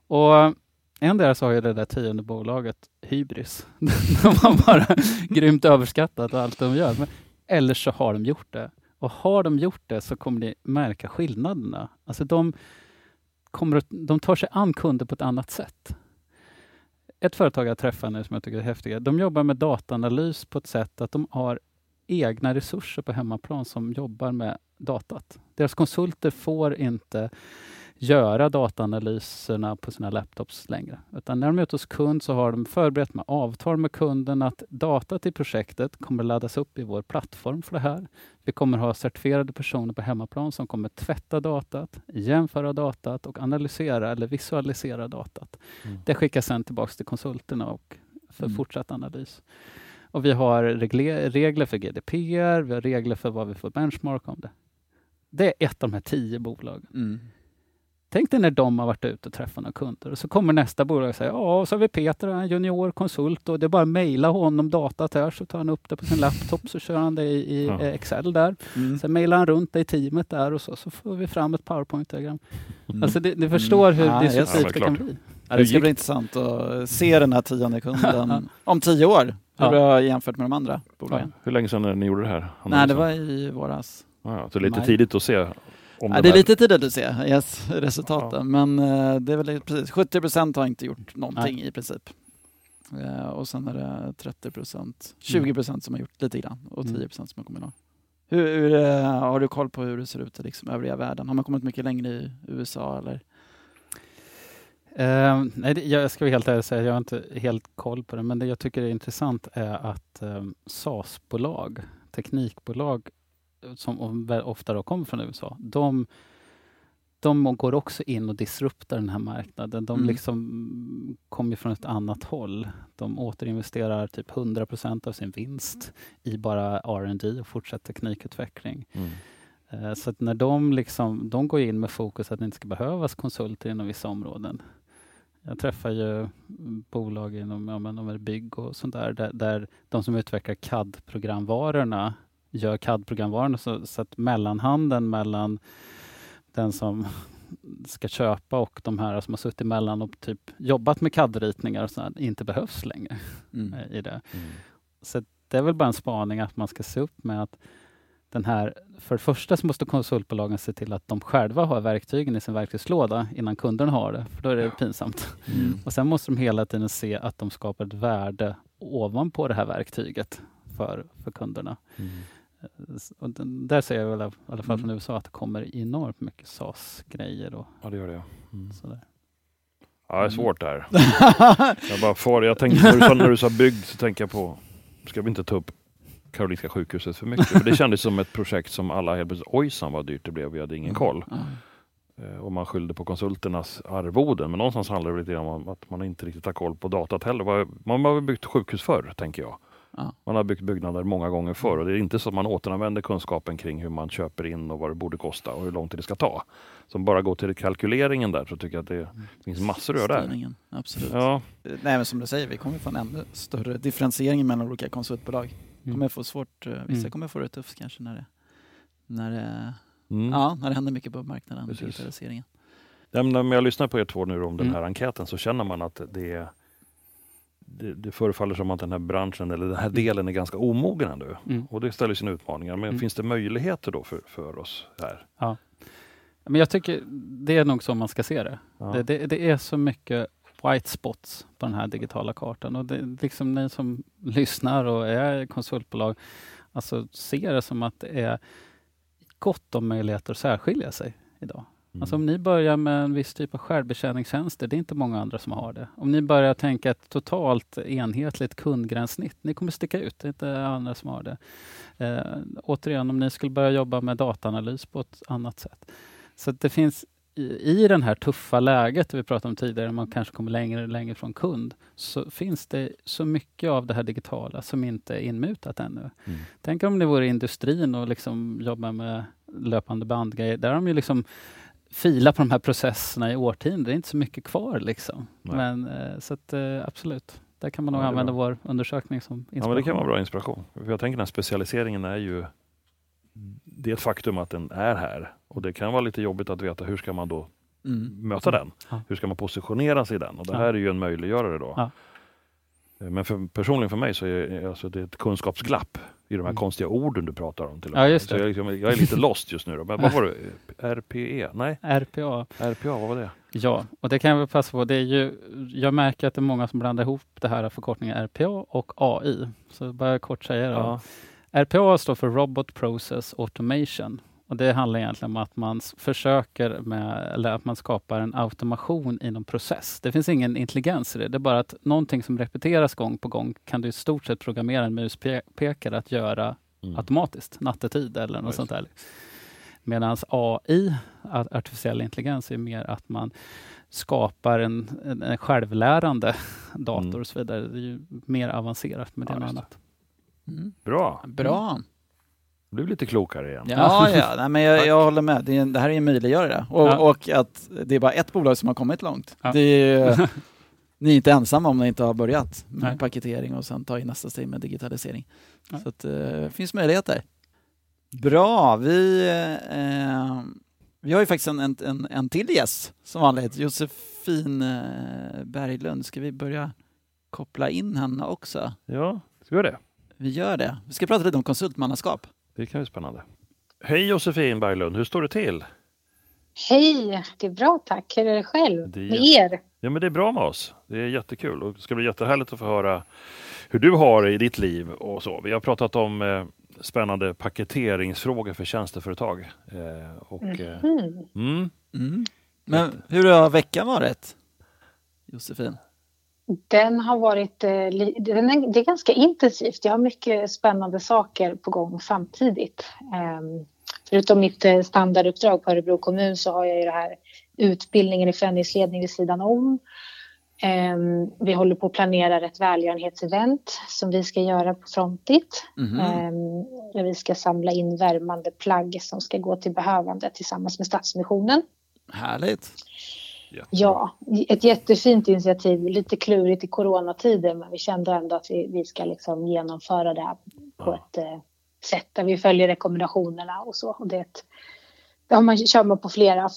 Och en så har ju det där tionde bolaget, hybris. de har bara grymt överskattat allt de gör. Men, eller så har de gjort det. Och har de gjort det så kommer ni märka skillnaderna. Alltså de, kommer att, de tar sig an kunder på ett annat sätt. Ett företag jag träffar nu som jag tycker är häftiga, de jobbar med dataanalys på ett sätt att de har egna resurser på hemmaplan som jobbar med datat. Deras konsulter får inte göra dataanalyserna på sina laptops längre. Utan när de är ute hos kund så har de förberett med avtal med kunden att datat i projektet kommer laddas upp i vår plattform för det här. Vi kommer ha certifierade personer på hemmaplan som kommer tvätta datat, jämföra datat och analysera eller visualisera datat. Mm. Det skickas sedan tillbaks till konsulterna och för Mm. fortsatt analys. Och vi har regle- regler för GDPR, vi har regler för vad vi får benchmark om det. Det är ett av de här tio bolagen. Mm. Tänk dig när de har varit ute och träffat några kunder och så kommer nästa bolag och säger ja, så har vi Peter, en junior konsult och det är bara att mejla honom datat här så tar han upp det på sin laptop så kör han det i, i Ja. Excel där. Mm. Sen mejlar han runt det i teamet där och så, så får vi fram ett PowerPoint-diagram. Mm. Alltså det, ni förstår hur det. disruptivt Ja, det kan bli. Ja, det ska bli intressant att se den här tionde kunden om tio år. Hur Ja. bra jämfört med de andra bolagen. Hur länge sedan är det ni gjorde det här? Nej, det var i våras. Ja, ja, så lite maj. tidigt att se. Ja, det är lite tidigt att se yes, resultaten, Ja. men eh, det är väl precis 70 procent har inte gjort någonting i princip. Eh, och sen är det 30 procent, 20 procent som har gjort lite grann och Mm. 10 procent som har kommit igång. Hur, hur, eh, har du koll på hur det ser ut i liksom övriga världen? Har man kommit mycket längre i USA eller? Eh, nej, jag ska vara helt ärlig säga, jag har inte helt koll på det, men det jag tycker är intressant är att eh, SaaS-bolag, teknikbolag, eh, som ofta då kommer från USA, de, de går också in och disruptar den här marknaden. De Mm. liksom mm, kommer från ett annat håll. De återinvesterar typ 100% av sin vinst i bara R&D och fortsatt teknikutveckling. Mm. Eh, Så när de, liksom, de går in med fokus att det inte ska behövas konsulter inom vissa områden. Jag träffar ju bolag inom ja, men, om det är bygg och sånt där, där, där de som utvecklar CAD-programvarorna gör CAD-programvarorna så, så att mellanhanden mellan den som ska köpa och de här som har suttit emellan och typ jobbat med CAD-ritningar och sånt, inte behövs längre Mm. i det. Mm. Så det är väl bara en spaning att man ska se upp med att den här, för det första så måste konsultbolagen se till att de själva har verktygen i sin verktygslåda innan kunderna har det, för då är det pinsamt. Mm. Och sen måste de hela tiden se att de skapar ett värde ovanpå det här verktyget för, för kunderna. Mm. Och den, där ser jag väl i alla fall Mm. från USA att det kommer enormt mycket SAS-grejer och Ja, det gör det. ja. Mm. sådär. Ja, det är svårt där. Jag bara får, jag tänkte, när, du sa, när du sa bygg så tänker jag på, ska vi inte ta upp Karolinska sjukhuset för mycket? För det kändes som ett projekt som alla helt plötsligt, ojsan vad dyrt det blev, vi hade ingen koll. Ja. Eh, Och man skyllde på konsulternas arvoden, men någonstans handlar det lite grann om att man inte riktigt har koll på datat heller. Man har byggt sjukhus förr, tänker jag. Ja. Man har byggt byggnader många gånger förr och det är inte så att man återanvänder kunskapen kring hur man köper in och vad det borde kosta och hur lång tid det ska ta. Så bara går till kalkyleringen där så tycker jag att det finns massor att göra där. Absolut. Ja, Nej men som du säger, vi kommer få en ännu större differentiering mellan olika konsultbolag. Kommer få svårt, eh, vissa Mm. kommer få det tufft kanske när det, när det, mm. ja, när det händer mycket på marknaden, Precis. digitaliseringen. Ja, men När jag lyssnar på er två nu om den Mm. här enkäten så känner man att det, det, det förefaller som att den här branschen eller den här delen är ganska omogen ännu. Mm. Och det ställer sina utmaningar. Men Mm. finns det möjligheter då för, för oss här? Men jag tycker det är nog så man ska se det. Ja. Det, det, det är så mycket white spots på den här digitala kartan. Och det, liksom ni som lyssnar och är konsultbolag, alltså ser det som att det är gott om möjligheter att särskilja sig idag. Mm. Alltså om ni börjar med en viss typ av självbetjäningstjänster, det är inte många andra som har det. Om ni börjar tänka ett totalt enhetligt kundgränssnitt, ni kommer sticka ut, det är inte andra som har det. Eh, återigen, om ni skulle börja jobba med dataanalys på ett annat sätt. Så det finns i, den här tuffa läget vi pratade om tidigare, man kanske kommer längre och längre från kund, så finns det så mycket av det här digitala som inte är inmutat ännu. Mm. Tänk om det vore industrin och liksom jobba med löpande bandgrejer. Där har de ju liksom filat på de här processerna i årtionden. Det är inte så mycket kvar liksom. Nej. Men eh, så att eh, absolut, där kan man nog Ja, det använda bra. vår undersökning som inspiration. Ja, men det kan vara bra inspiration. För jag tänker den här specialiseringen är ju det är ett faktum att den är här och det kan vara lite jobbigt att veta hur ska man då Mm. möta den? Ja. Hur ska man positionera sig i den? Och det Ja. här är ju en möjliggörare då. Ja. Eh, Men för, personligen för mig så är är alltså det ett kunskapsglapp i de här Mm. konstiga orden du pratar om. Till och Ja, med. just Så jag, är liksom, jag är lite lost just nu. Då. Men vad var det? RPE? Nej, RPA, RPA, vad var det? ja. Och det kan jag väl passa på. Det är ju, jag märker att det är många som blandar ihop det här förkortningen RPA och AI. Så bara kort säga det. Ja. RPA står för Robot Process Automation. Och Det handlar egentligen om att man försöker med, eller att man skapar en automation i någon process. Det finns ingen intelligens i det. Det är bara att någonting som repeteras gång på gång kan du i stort sett programmera en muspekare att göra mm. automatiskt, nattetid eller något sånt där. Medan AI, artificiell intelligens, är mer att man skapar en, en, en självlärande dator mm. och så vidare. Det är ju mer avancerat med det ja, än annat. Mm. Bra. Bra. Du är lite klokare igen. Ja, ja nej, men jag, jag håller med. Det, är, det här är en möjliggörare. Och, ja. och att det är bara ett bolag som har kommit långt. Ja. Det är, ni är inte ensamma om ni inte har börjat med nej. paketering och sen ta i nästa steg med digitalisering. Ja. Så eh, det finns möjligheter. Bra, vi, eh, vi har ju faktiskt en, en, en till gäst som vanligt, Josefin eh, Berglund. Ska vi börja koppla in henne också? Ja, ska vi göra det? Vi gör det. Vi ska prata lite om konsultmannaskap. Det kan bli spännande. Hej Josefin Berglund, hur står det till? Hej, det är bra tack. Hur är det själv det är med er? Ja, men det är bra med oss. Det är jättekul och det ska bli jättehärligt att få höra hur du har det i ditt liv och så. Vi har pratat om eh, spännande paketeringsfrågor för tjänsteföretag. Eh, och, mm mm. Mm. Men hur har veckan varit, Josefin? Den har varit, eh, den är, det är ganska intensivt. Jag har mycket spännande saker på gång samtidigt. Ehm, förutom mitt eh, standarduppdrag på Örebro kommun så har jag ju det här utbildningen i förändringsledning vid sidan om. Ehm, vi håller på att planera ett välgörenhetsevent som vi ska göra på Frontit. Mm -hmm. Vi ska samla in värmande plagg som ska gå till behövande tillsammans med Stadsmissionen. Härligt! Ja, ett jättefint initiativ. Lite klurigt i coronatider men vi kände ändå att vi, vi ska liksom genomföra det på ja. ett eh, sätt där vi följer rekommendationerna och så. Och det, ett, det man, kör man på flera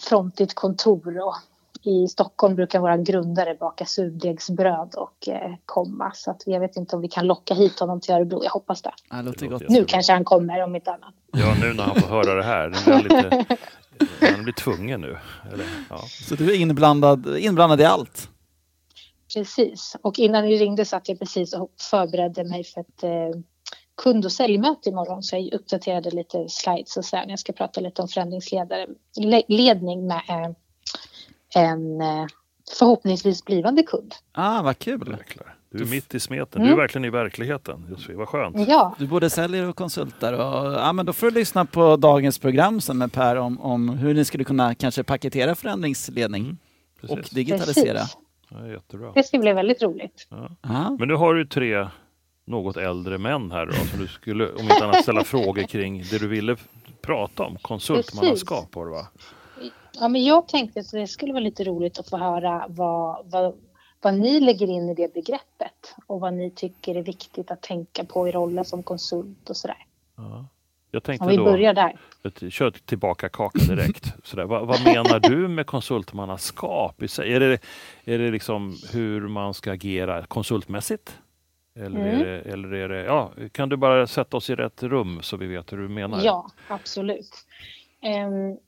frontigt kontor och i Stockholm brukar våra grundare baka surdegsbröd och eh, komma. Så att jag vet inte om vi kan locka hit honom till Örebro. Jag hoppas det. det låter gott. Nu kanske han kommer om inte annat. Ja, nu när han får höra det här. Nu blir lite, blir tvungen nu. Eller, ja. Så du är inblandad, inblandad i allt? Precis. Och innan ni ringde satt jag precis och förberedde mig för ett eh, kund och säljmöte imorgon. Så jag uppdaterade lite slides och så här. Jag ska prata lite om förändringsledning med eh, en eh, förhoppningsvis blivande kund. Ah, vad kul! Du är mitt i smeten. Du är verkligen i verkligheten. Josefin, vad skönt. Ja. Du både säljer och konsultar. Och, ja, men då får du lyssna på dagens program sen med Per om, om hur ni skulle kunna kanske paketera förändringsledning mm, och digitalisera. Ja, jättebra. Det ska bli väldigt roligt. Ja. Men nu har du tre något äldre män här då, som du skulle om inte annat ställa frågor kring det du ville prata om. Konsultmannaskap var det va? Ja, men jag tänkte att det skulle vara lite roligt att få höra vad, vad, vad ni lägger in i det begreppet och vad ni tycker är viktigt att tänka på i rollen som konsult och sådär. Ja. Jag tänkte Om vi då, börjar där. Kör tillbaka kakan direkt. Sådär. Vad, vad, menar du med konsultmannaskap? Är det, är det liksom hur man ska agera konsultmässigt? Eller, mm. är det, eller är det, ja, kan du bara sätta oss i rätt rum så vi vet hur du menar? Ja, absolut. Um,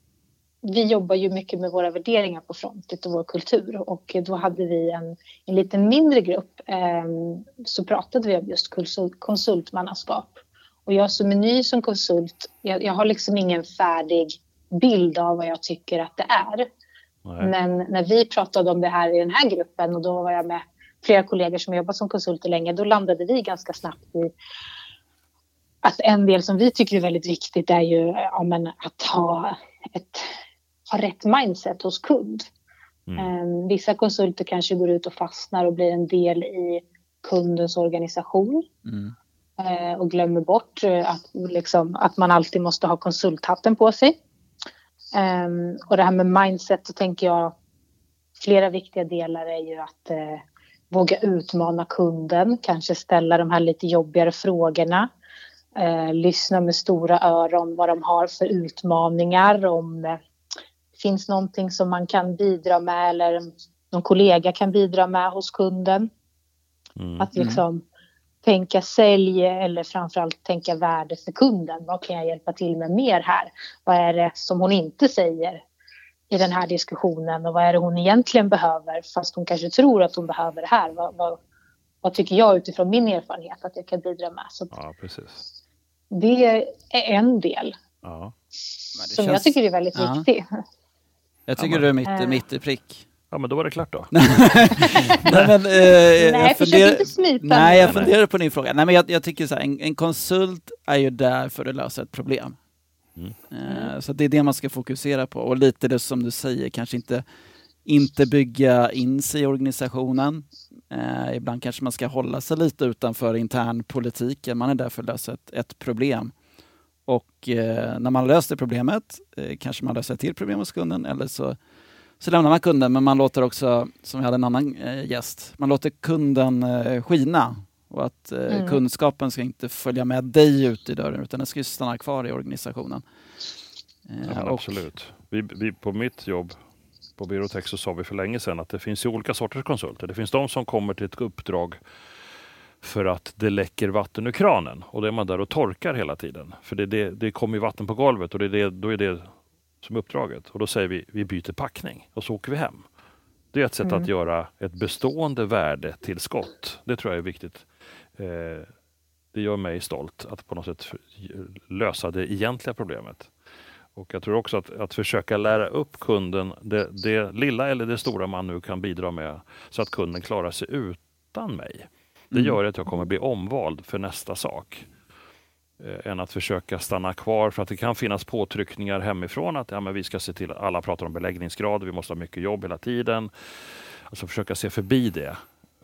vi jobbar ju mycket med våra värderingar på Frontit och vår kultur och då hade vi en, en lite mindre grupp eh, så pratade vi om just konsult, konsultmannaskap. Och jag som är ny som konsult, jag, jag, har liksom ingen färdig bild av vad jag tycker att det är. Nej. Men när vi pratade om det här i den här gruppen och då var jag med flera kollegor som jobbat som konsulter länge, då landade vi ganska snabbt i att en del som vi tycker är väldigt viktigt är ju ja, men att ha ett ha rätt mindset hos kund. Mm. Ehm, vissa konsulter kanske går ut och fastnar och blir en del i kundens organisation. Mm. Eh, och glömmer bort eh, att, liksom, att man alltid måste ha konsulthatten på sig. Um, och det här med mindset så tänker jag flera viktiga delar är ju att eh, våga utmana kunden, kanske ställa de här lite jobbigare frågorna. Eh, lyssna med stora öron vad de har för utmaningar, om eh, finns någonting som man kan bidra med eller någon kollega kan bidra med hos kunden. Mm. Att liksom mm. tänka sälj eller framförallt tänka värde för kunden. Vad kan jag hjälpa till med mer här? Vad är det som hon inte säger i den här diskussionen och vad är det hon egentligen behöver fast hon kanske tror att hon behöver det här. Vad, vad, vad tycker jag utifrån min erfarenhet att jag kan bidra med? Så ja, precis. Det är en del. Ja. som jag känns- tycker är väldigt Ja. viktig. Jag tycker du är mitt, Eh. mitt i prick. Ja, men då var det klart då. Nej, men, eh, Nej, jag försök funderar- inte smita. Nej, jag funderar på din fråga. Nej, men jag, jag tycker så här, en, en konsult är ju där för att lösa ett problem. Mm. Eh, Så det är det man ska fokusera på. Och lite det som du säger, kanske inte, inte bygga in sig i organisationen. Eh, ibland kanske man ska hålla sig lite utanför internpolitiken. Man är där för att lösa ett, ett problem. Och eh, när man löser problemet eh, kanske man löser ett till problem hos kunden eller så, så lämnar man kunden men man låter också, som vi hade en annan eh, gäst, man låter kunden eh, skina och att eh, Mm. kunskapen ska inte följa med dig ut i dörren utan den ska ju stanna kvar i organisationen. Eh, Ja, och- absolut. Vi, vi, på mitt jobb på Birotech så sa vi för länge sedan att det finns ju olika sorters konsulter. Det finns de som kommer till ett uppdrag för att det läcker vatten ur kranen och då är man där och torkar hela tiden. För det, det, det kommer vatten på golvet och det det, då är det som uppdraget. Och då säger vi, vi byter packning och så åker vi hem. Det är ett sätt Mm. att göra ett bestående värde till skott. Det tror jag är viktigt. Eh, det gör mig stolt att på något sätt lösa det egentliga problemet. Och jag tror också att, att försöka lära upp kunden det, det lilla eller det stora man nu kan bidra med så att kunden klarar sig utan mig. Det Mm. gör att jag kommer bli omvald för nästa sak. Eh, än att försöka stanna kvar för att det kan finnas påtryckningar hemifrån att ja, men vi ska se till att alla pratar om beläggningsgrad, vi måste ha mycket jobb hela tiden. Alltså försöka se förbi det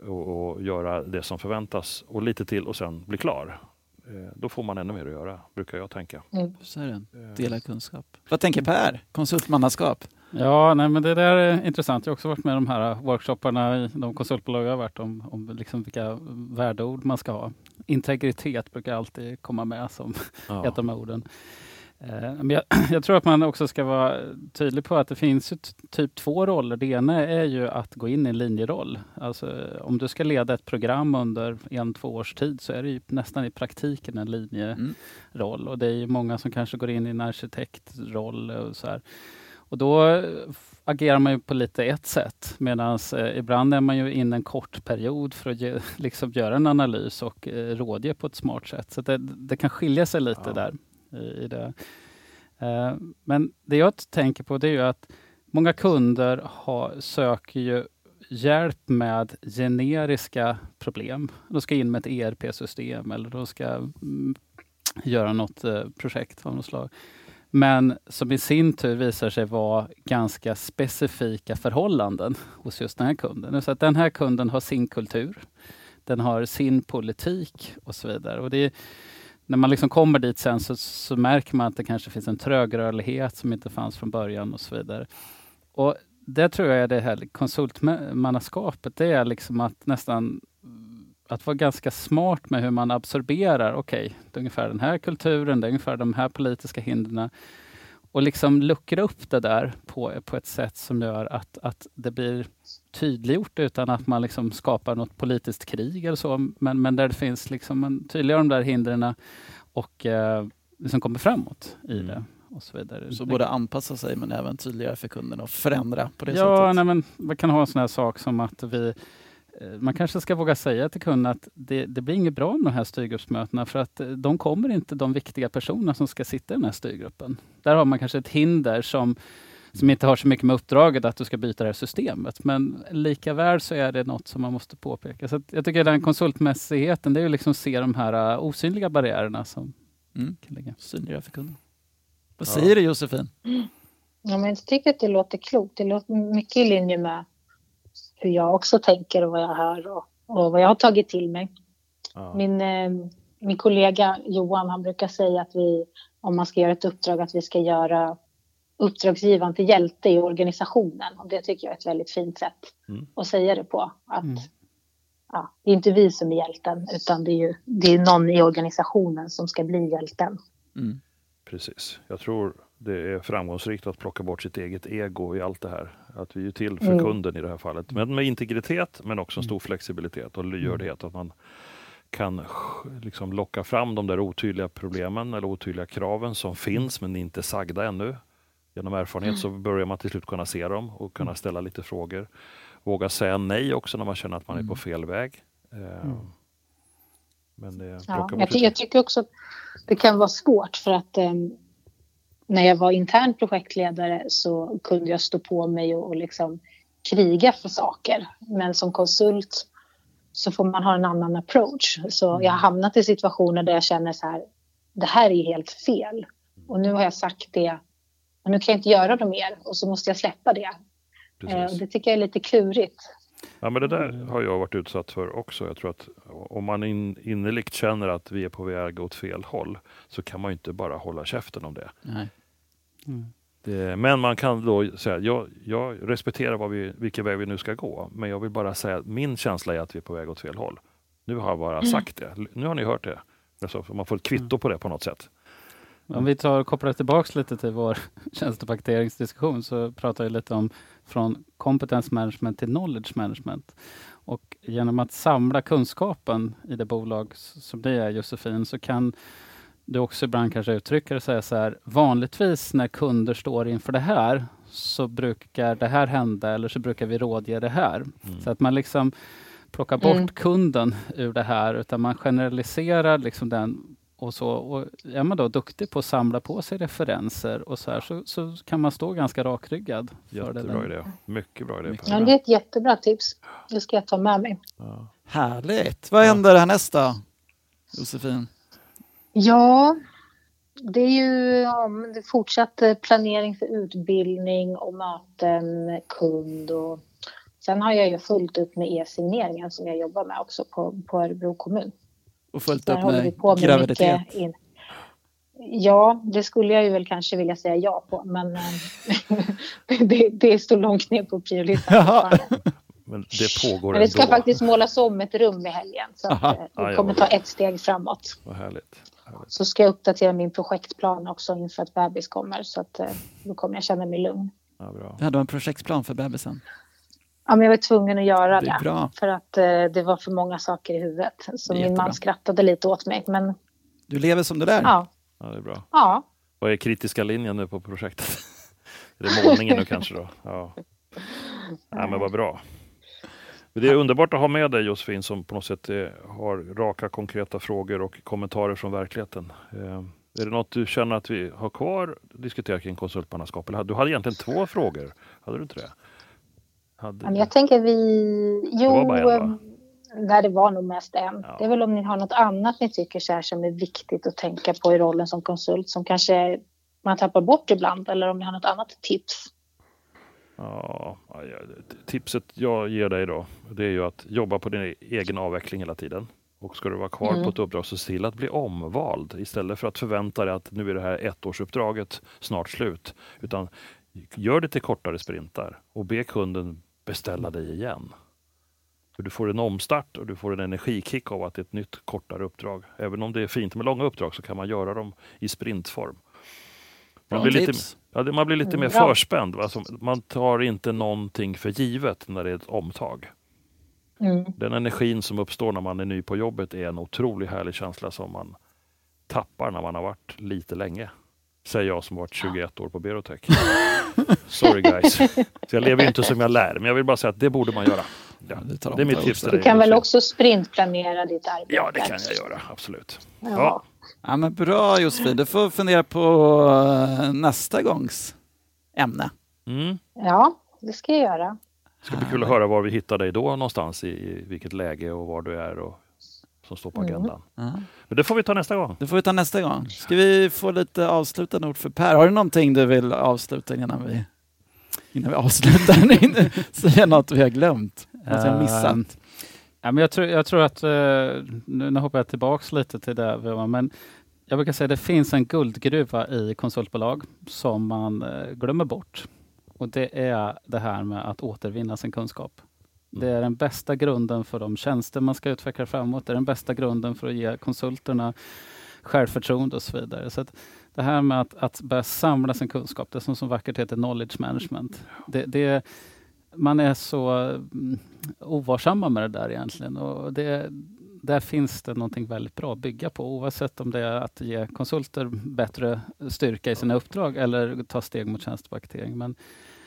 och, och göra det som förväntas och lite till och sen bli klar. Eh, Då får man ännu mer att göra, brukar jag tänka. Så är det. Eh, Dela kunskap. Vad tänker Per? Konsultmannaskap? Ja, nej, men det där är intressant. Jag har också varit med i de här workshopparna i de konsultbolag jag har varit om, om liksom vilka värdeord man ska ha. Integritet brukar alltid komma med som Ja. ett av de här orden. Eh, Men jag, jag tror att man också ska vara tydlig på att det finns typ två roller. Det ena är ju att gå in i en linjeroll. Alltså, om du ska leda ett program under en, två års tid så är det ju nästan i praktiken en linjeroll. Mm. Och det är ju många som kanske går in i en arkitektroll och så här. Och då eh, agerar man ju på lite ett sätt medan eh, ibland är man ju inne en kort period för att ge, liksom göra en analys och eh, rådge på ett smart sätt. Så det, det kan skilja sig lite Ja. där i, i det. Eh, men det jag tänker på det är ju att många kunder har, söker ju hjälp med generiska problem. De ska in med ett ERP-system eller de ska mm, göra något eh, projekt av något slag. Men som i sin tur visar sig vara ganska specifika förhållanden hos just den här kunden. Så att den här kunden har sin kultur, den har sin politik och så vidare. Och det när man liksom kommer dit sen så, så märker man att det kanske finns en trögrörlighet som inte fanns från början och så vidare. Och det tror jag är det här konsultmannaskapet, det är liksom att nästan att vara ganska smart med hur man absorberar, okej, det är ungefär den här kulturen, det är ungefär de här politiska hindren. Och liksom luckra upp det där på, på ett sätt som gör att, att det blir tydliggjort utan att man liksom skapar något politiskt krig eller så. Men, men där det finns liksom en tydliggör de där hindren och eh, liksom kommer framåt i Mm. det. Och så vidare. Så både anpassa sig men även tydliggöra för kunden och förändra på det ja, sättet. men man kan ha en sån här sak som att vi man kanske ska våga säga till kunden att det, det blir inget bra med de här styrgruppsmötena för att eh, de kommer inte de viktiga personerna som ska sitta i den här styrgruppen. Där har man kanske ett hinder som, som inte har så mycket med uppdraget att du ska byta det här systemet. Men lika väl så är det något som man måste påpeka. Så att jag tycker den konsultmässigheten, det är ju liksom att se de här uh, osynliga barriärerna som Mm. kan ligga. Synliggöra för kunden. Vad Ja. säger du Josefin? Ja, men jag tycker att det låter klokt. Det låter mycket i linje med hur jag också tänker och vad jag hör och, och vad jag har tagit till mig. Ja. Min, eh, min kollega Johan han brukar säga att vi, om man ska göra ett uppdrag, att vi ska göra uppdragsgivaren till hjälte i organisationen. Och det tycker jag är ett väldigt fint sätt Mm. att säga det på. Att, Mm. ja, det är inte vi som är hjälten, utan det är, ju, det är någon i organisationen som ska bli hjälten. Mm. Precis. Jag tror det är framgångsrikt att plocka bort sitt eget ego i allt det här. Att vi är till för Mm. kunden i det här fallet. Men med integritet men också en stor flexibilitet och lyhördhet. Att man kan liksom locka fram de där otydliga problemen eller otydliga kraven som finns men inte sagda ännu. Genom erfarenhet så börjar man till slut kunna se dem och kunna ställa lite frågor. Våga säga nej också när man känner att man är på fel väg. Eh, Men det Ja, jag, jag tycker också att det kan vara svårt för att ehm, när jag var intern projektledare så kunde jag stå på mig och, och liksom kriga för saker. Men som konsult så får man ha en annan approach. Så jag har hamnat i situationer där jag känner så här, det här är helt fel. Och nu har jag sagt det, och nu kan jag inte göra det mer och så måste jag släppa det. Eh, och det tycker jag är lite klurigt. Ja, men det där har jag varit utsatt för också. Jag tror att om man in, innerligt känner att vi är på väg åt fel håll så kan man ju inte bara hålla käften om det. Nej. Mm. det men man kan då säga, jag, jag respekterar vad vi, vilken väg vi nu ska gå, men jag vill bara säga att min känsla är att vi är på väg åt fel håll. Nu har jag bara Mm. sagt det. Nu har ni hört det. Alltså, man får ett kvitto på det på något sätt. Om vi tar och kopplar tillbaks lite till vår tjänstepaketeringsdiskussion så pratar jag lite om från competence management till knowledge management. Och genom att samla kunskapen i det bolag som det är Josefin så kan du också ibland kanske uttrycka det och säga så här. Vanligtvis när kunder står inför det här så brukar det här hända eller så brukar vi rådge det här. Mm. Så att man liksom plockar bort Mm. kunden ur det här utan man generaliserar liksom den och så. Och är man då duktig på att samla på sig referenser och så här så, så kan man stå ganska rakryggad. Jättebra idé. Mycket bra idé. Mycket Ja, det är ett jättebra tips. Det ska jag ta med mig. Ja. Härligt! Vad händer härnäst då, Josefin? Ja, det är ju ja, men det är fortsatt planering för utbildning och möten kund. Och sen har jag ju fullt upp med e-signeringen som jag jobbar med också på, på Örebro kommun. Och fullt Där upp vi med på med graviditet? Ja, det skulle jag ju väl kanske vilja säga ja på, men eh, det, det står långt ner på priolistan. Men det pågår Men det ska ändå. faktiskt målas om ett rum i helgen, så att, eh, Ja, ja, kommer vad ta ett steg framåt. Vad härligt. Så ska jag uppdatera min projektplan också inför att bebis kommer, så att eh, då kommer jag känna mig lugn. Ja, bra. Du hade en projektplan för bebisen. Ja, men jag var tvungen att göra Det det, för att eh, det var för många saker i huvudet. Så min jättebra. man skrattade lite åt mig, men Du lever som det där. ja, Ja, det är bra. ja. Vad är kritiska linjen nu på projektet? är det målningen nu kanske då? Ja. ja, men vad bra. Det är underbart att ha med dig Josefin som på något sätt eh, har raka konkreta frågor och kommentarer från verkligheten. Eh, är det något du känner att vi har kvar att diskutera kring konsultmannaskap? Eller, du hade egentligen två frågor, hade du inte det? Hade... Men jag tänker vi... Jo, var bara en, eh, nej, det var nog mest en. Ja. Det är väl om ni har något annat ni tycker så här som är viktigt att tänka på i rollen som konsult som kanske man tappar bort ibland eller om ni har något annat tips. Ja, tipset jag ger dig då, det är ju att jobba på din egen avveckling hela tiden. Och ska du vara kvar Mm. på ett uppdrag så se till att bli omvald istället för att förvänta dig att nu är det här ettårsuppdraget snart slut. Utan gör det till kortare sprintar och be kunden beställa dig igen. För du får en omstart och du får en energikick av att det är ett nytt kortare uppdrag. Även om det är fint med långa uppdrag så kan man göra dem i sprintform. Man blir lite, tips. Ja, det- man blir lite Mm, mer bra. förspänd. Alltså, man tar inte någonting för givet när det är ett omtag. Mm. Den energin som uppstår när man är ny på jobbet är en otroligt härlig känsla som man tappar när man har varit lite länge. Säger jag som varit 21 år på Berotech. Sorry guys. Så jag lever ju inte som jag lär, men jag vill bara säga att det borde man göra. Ja, det tar det är mitt tips till dig. Du kan väl också sprintplanera ditt arbete? Ja, det kan jag göra. Absolut. Ja. Ja. Ja, men bra Josefin, du får fundera på eh, nästa gångs ämne. Mm. ja, det ska jag göra. Det ska bli kul att höra var vi hittar dig då någonstans, i, i vilket läge och var du är och som står på Mm. agendan. Ja. Men det får vi ta nästa gång. Det får vi ta nästa gång. Ska vi få lite avslutande ord för Per? Har du någonting du vill avsluta innan vi, innan vi avslutar? Säga något vi har glömt, något vi har missat. Ja, men jag, tror, jag tror att, eh, nu, nu hoppar jag tillbaks lite till det, men jag brukar säga att det finns en guldgruva i konsultbolag som man eh, glömmer bort. Och det är det här med att återvinna sin kunskap. Det är den bästa grunden för de tjänster man ska utveckla framåt. Det är den bästa grunden för att ge konsulterna självförtroende och så vidare. Så det här med att, att börja samla sin kunskap, det som så vackert heter knowledge management. Det, det, man är så mm, ovarsamma med det där egentligen. Och det, där finns det någonting väldigt bra att bygga på oavsett om det är att ge konsulter bättre styrka i sina uppdrag eller ta steg mot tjänstepaketering. Men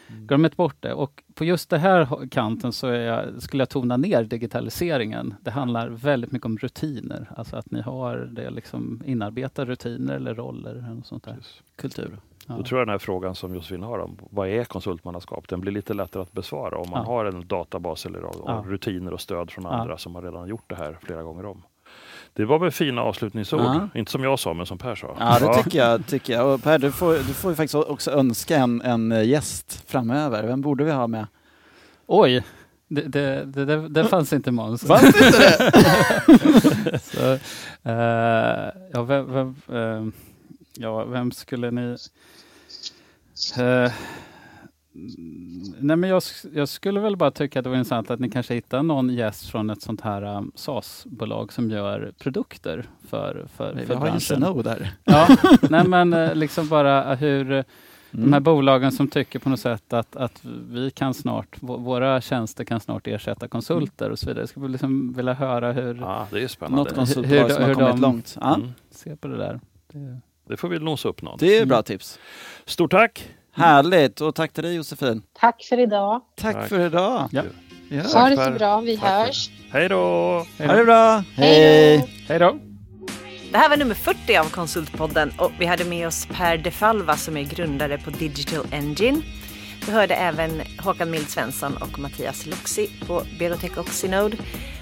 glöm inte bort det. Och på just det här kanten så jag, skulle jag tona ner digitaliseringen. Det handlar väldigt mycket om rutiner, alltså att ni har det liksom inarbetade rutiner eller roller. Eller sånt där. Kultur. Ja. Då tror jag den här frågan som Josefin har om vad är konsultmannaskap, den blir lite lättare att besvara om man Ja. har en databas eller och Ja. rutiner och stöd från Ja. andra som har redan gjort det här flera gånger om. Det var väl fina avslutningsord, Ja. inte som jag sa men som Per sa. Ja, det tycker jag. Tycker jag. Och per, du får, du får ju faktiskt också önska en, en gäst framöver. Vem borde vi ha med? Oj, det, det, det, det, det fanns inte Måns. Fanns inte det? Så, eh, ja, vem, vem, eh, ja, vem skulle ni... Eh, nej, men jag, jag skulle väl bara tycka att det var intressant att ni kanske hittar någon gäst från ett sånt här um, SaaS-bolag som gör produkter för, för, Vi för har ju branschen. Snow där. Ja, nej men eh, liksom bara hur eh, de här Mm. bolagen som tycker på något sätt att, att vi kan snart, vå- våra tjänster kan snart ersätta konsulter och så vidare. Jag skulle liksom vilja höra hur, Ja, det är spännande. Något hur konsultbolag de- som har hur kommit de- långt. Ja, Mm. se på det där. Det, Det får vi nosa upp någon. det är bra tips. Stort tack! Härligt och tack till dig Josefin. Tack för idag. Tack, Tack. för idag. Ja. Ja. Ha det så bra. Vi Tack hörs. Hej då! Ha det bra. Hej. Hej då! Det här var nummer 40 av Konsultpodden och vi hade med oss Per De Falva som är grundare på Digital Engine. Vi hörde även Håkan Mild Svensson och Mattias Loxi på Berotech och Synode.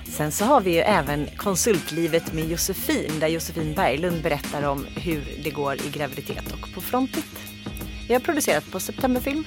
Sen så har vi ju även konsultlivet med Josefin där Josefin Berglund berättar om hur det går i graviditet och på frontit. Vi har producerat på Septemberfilm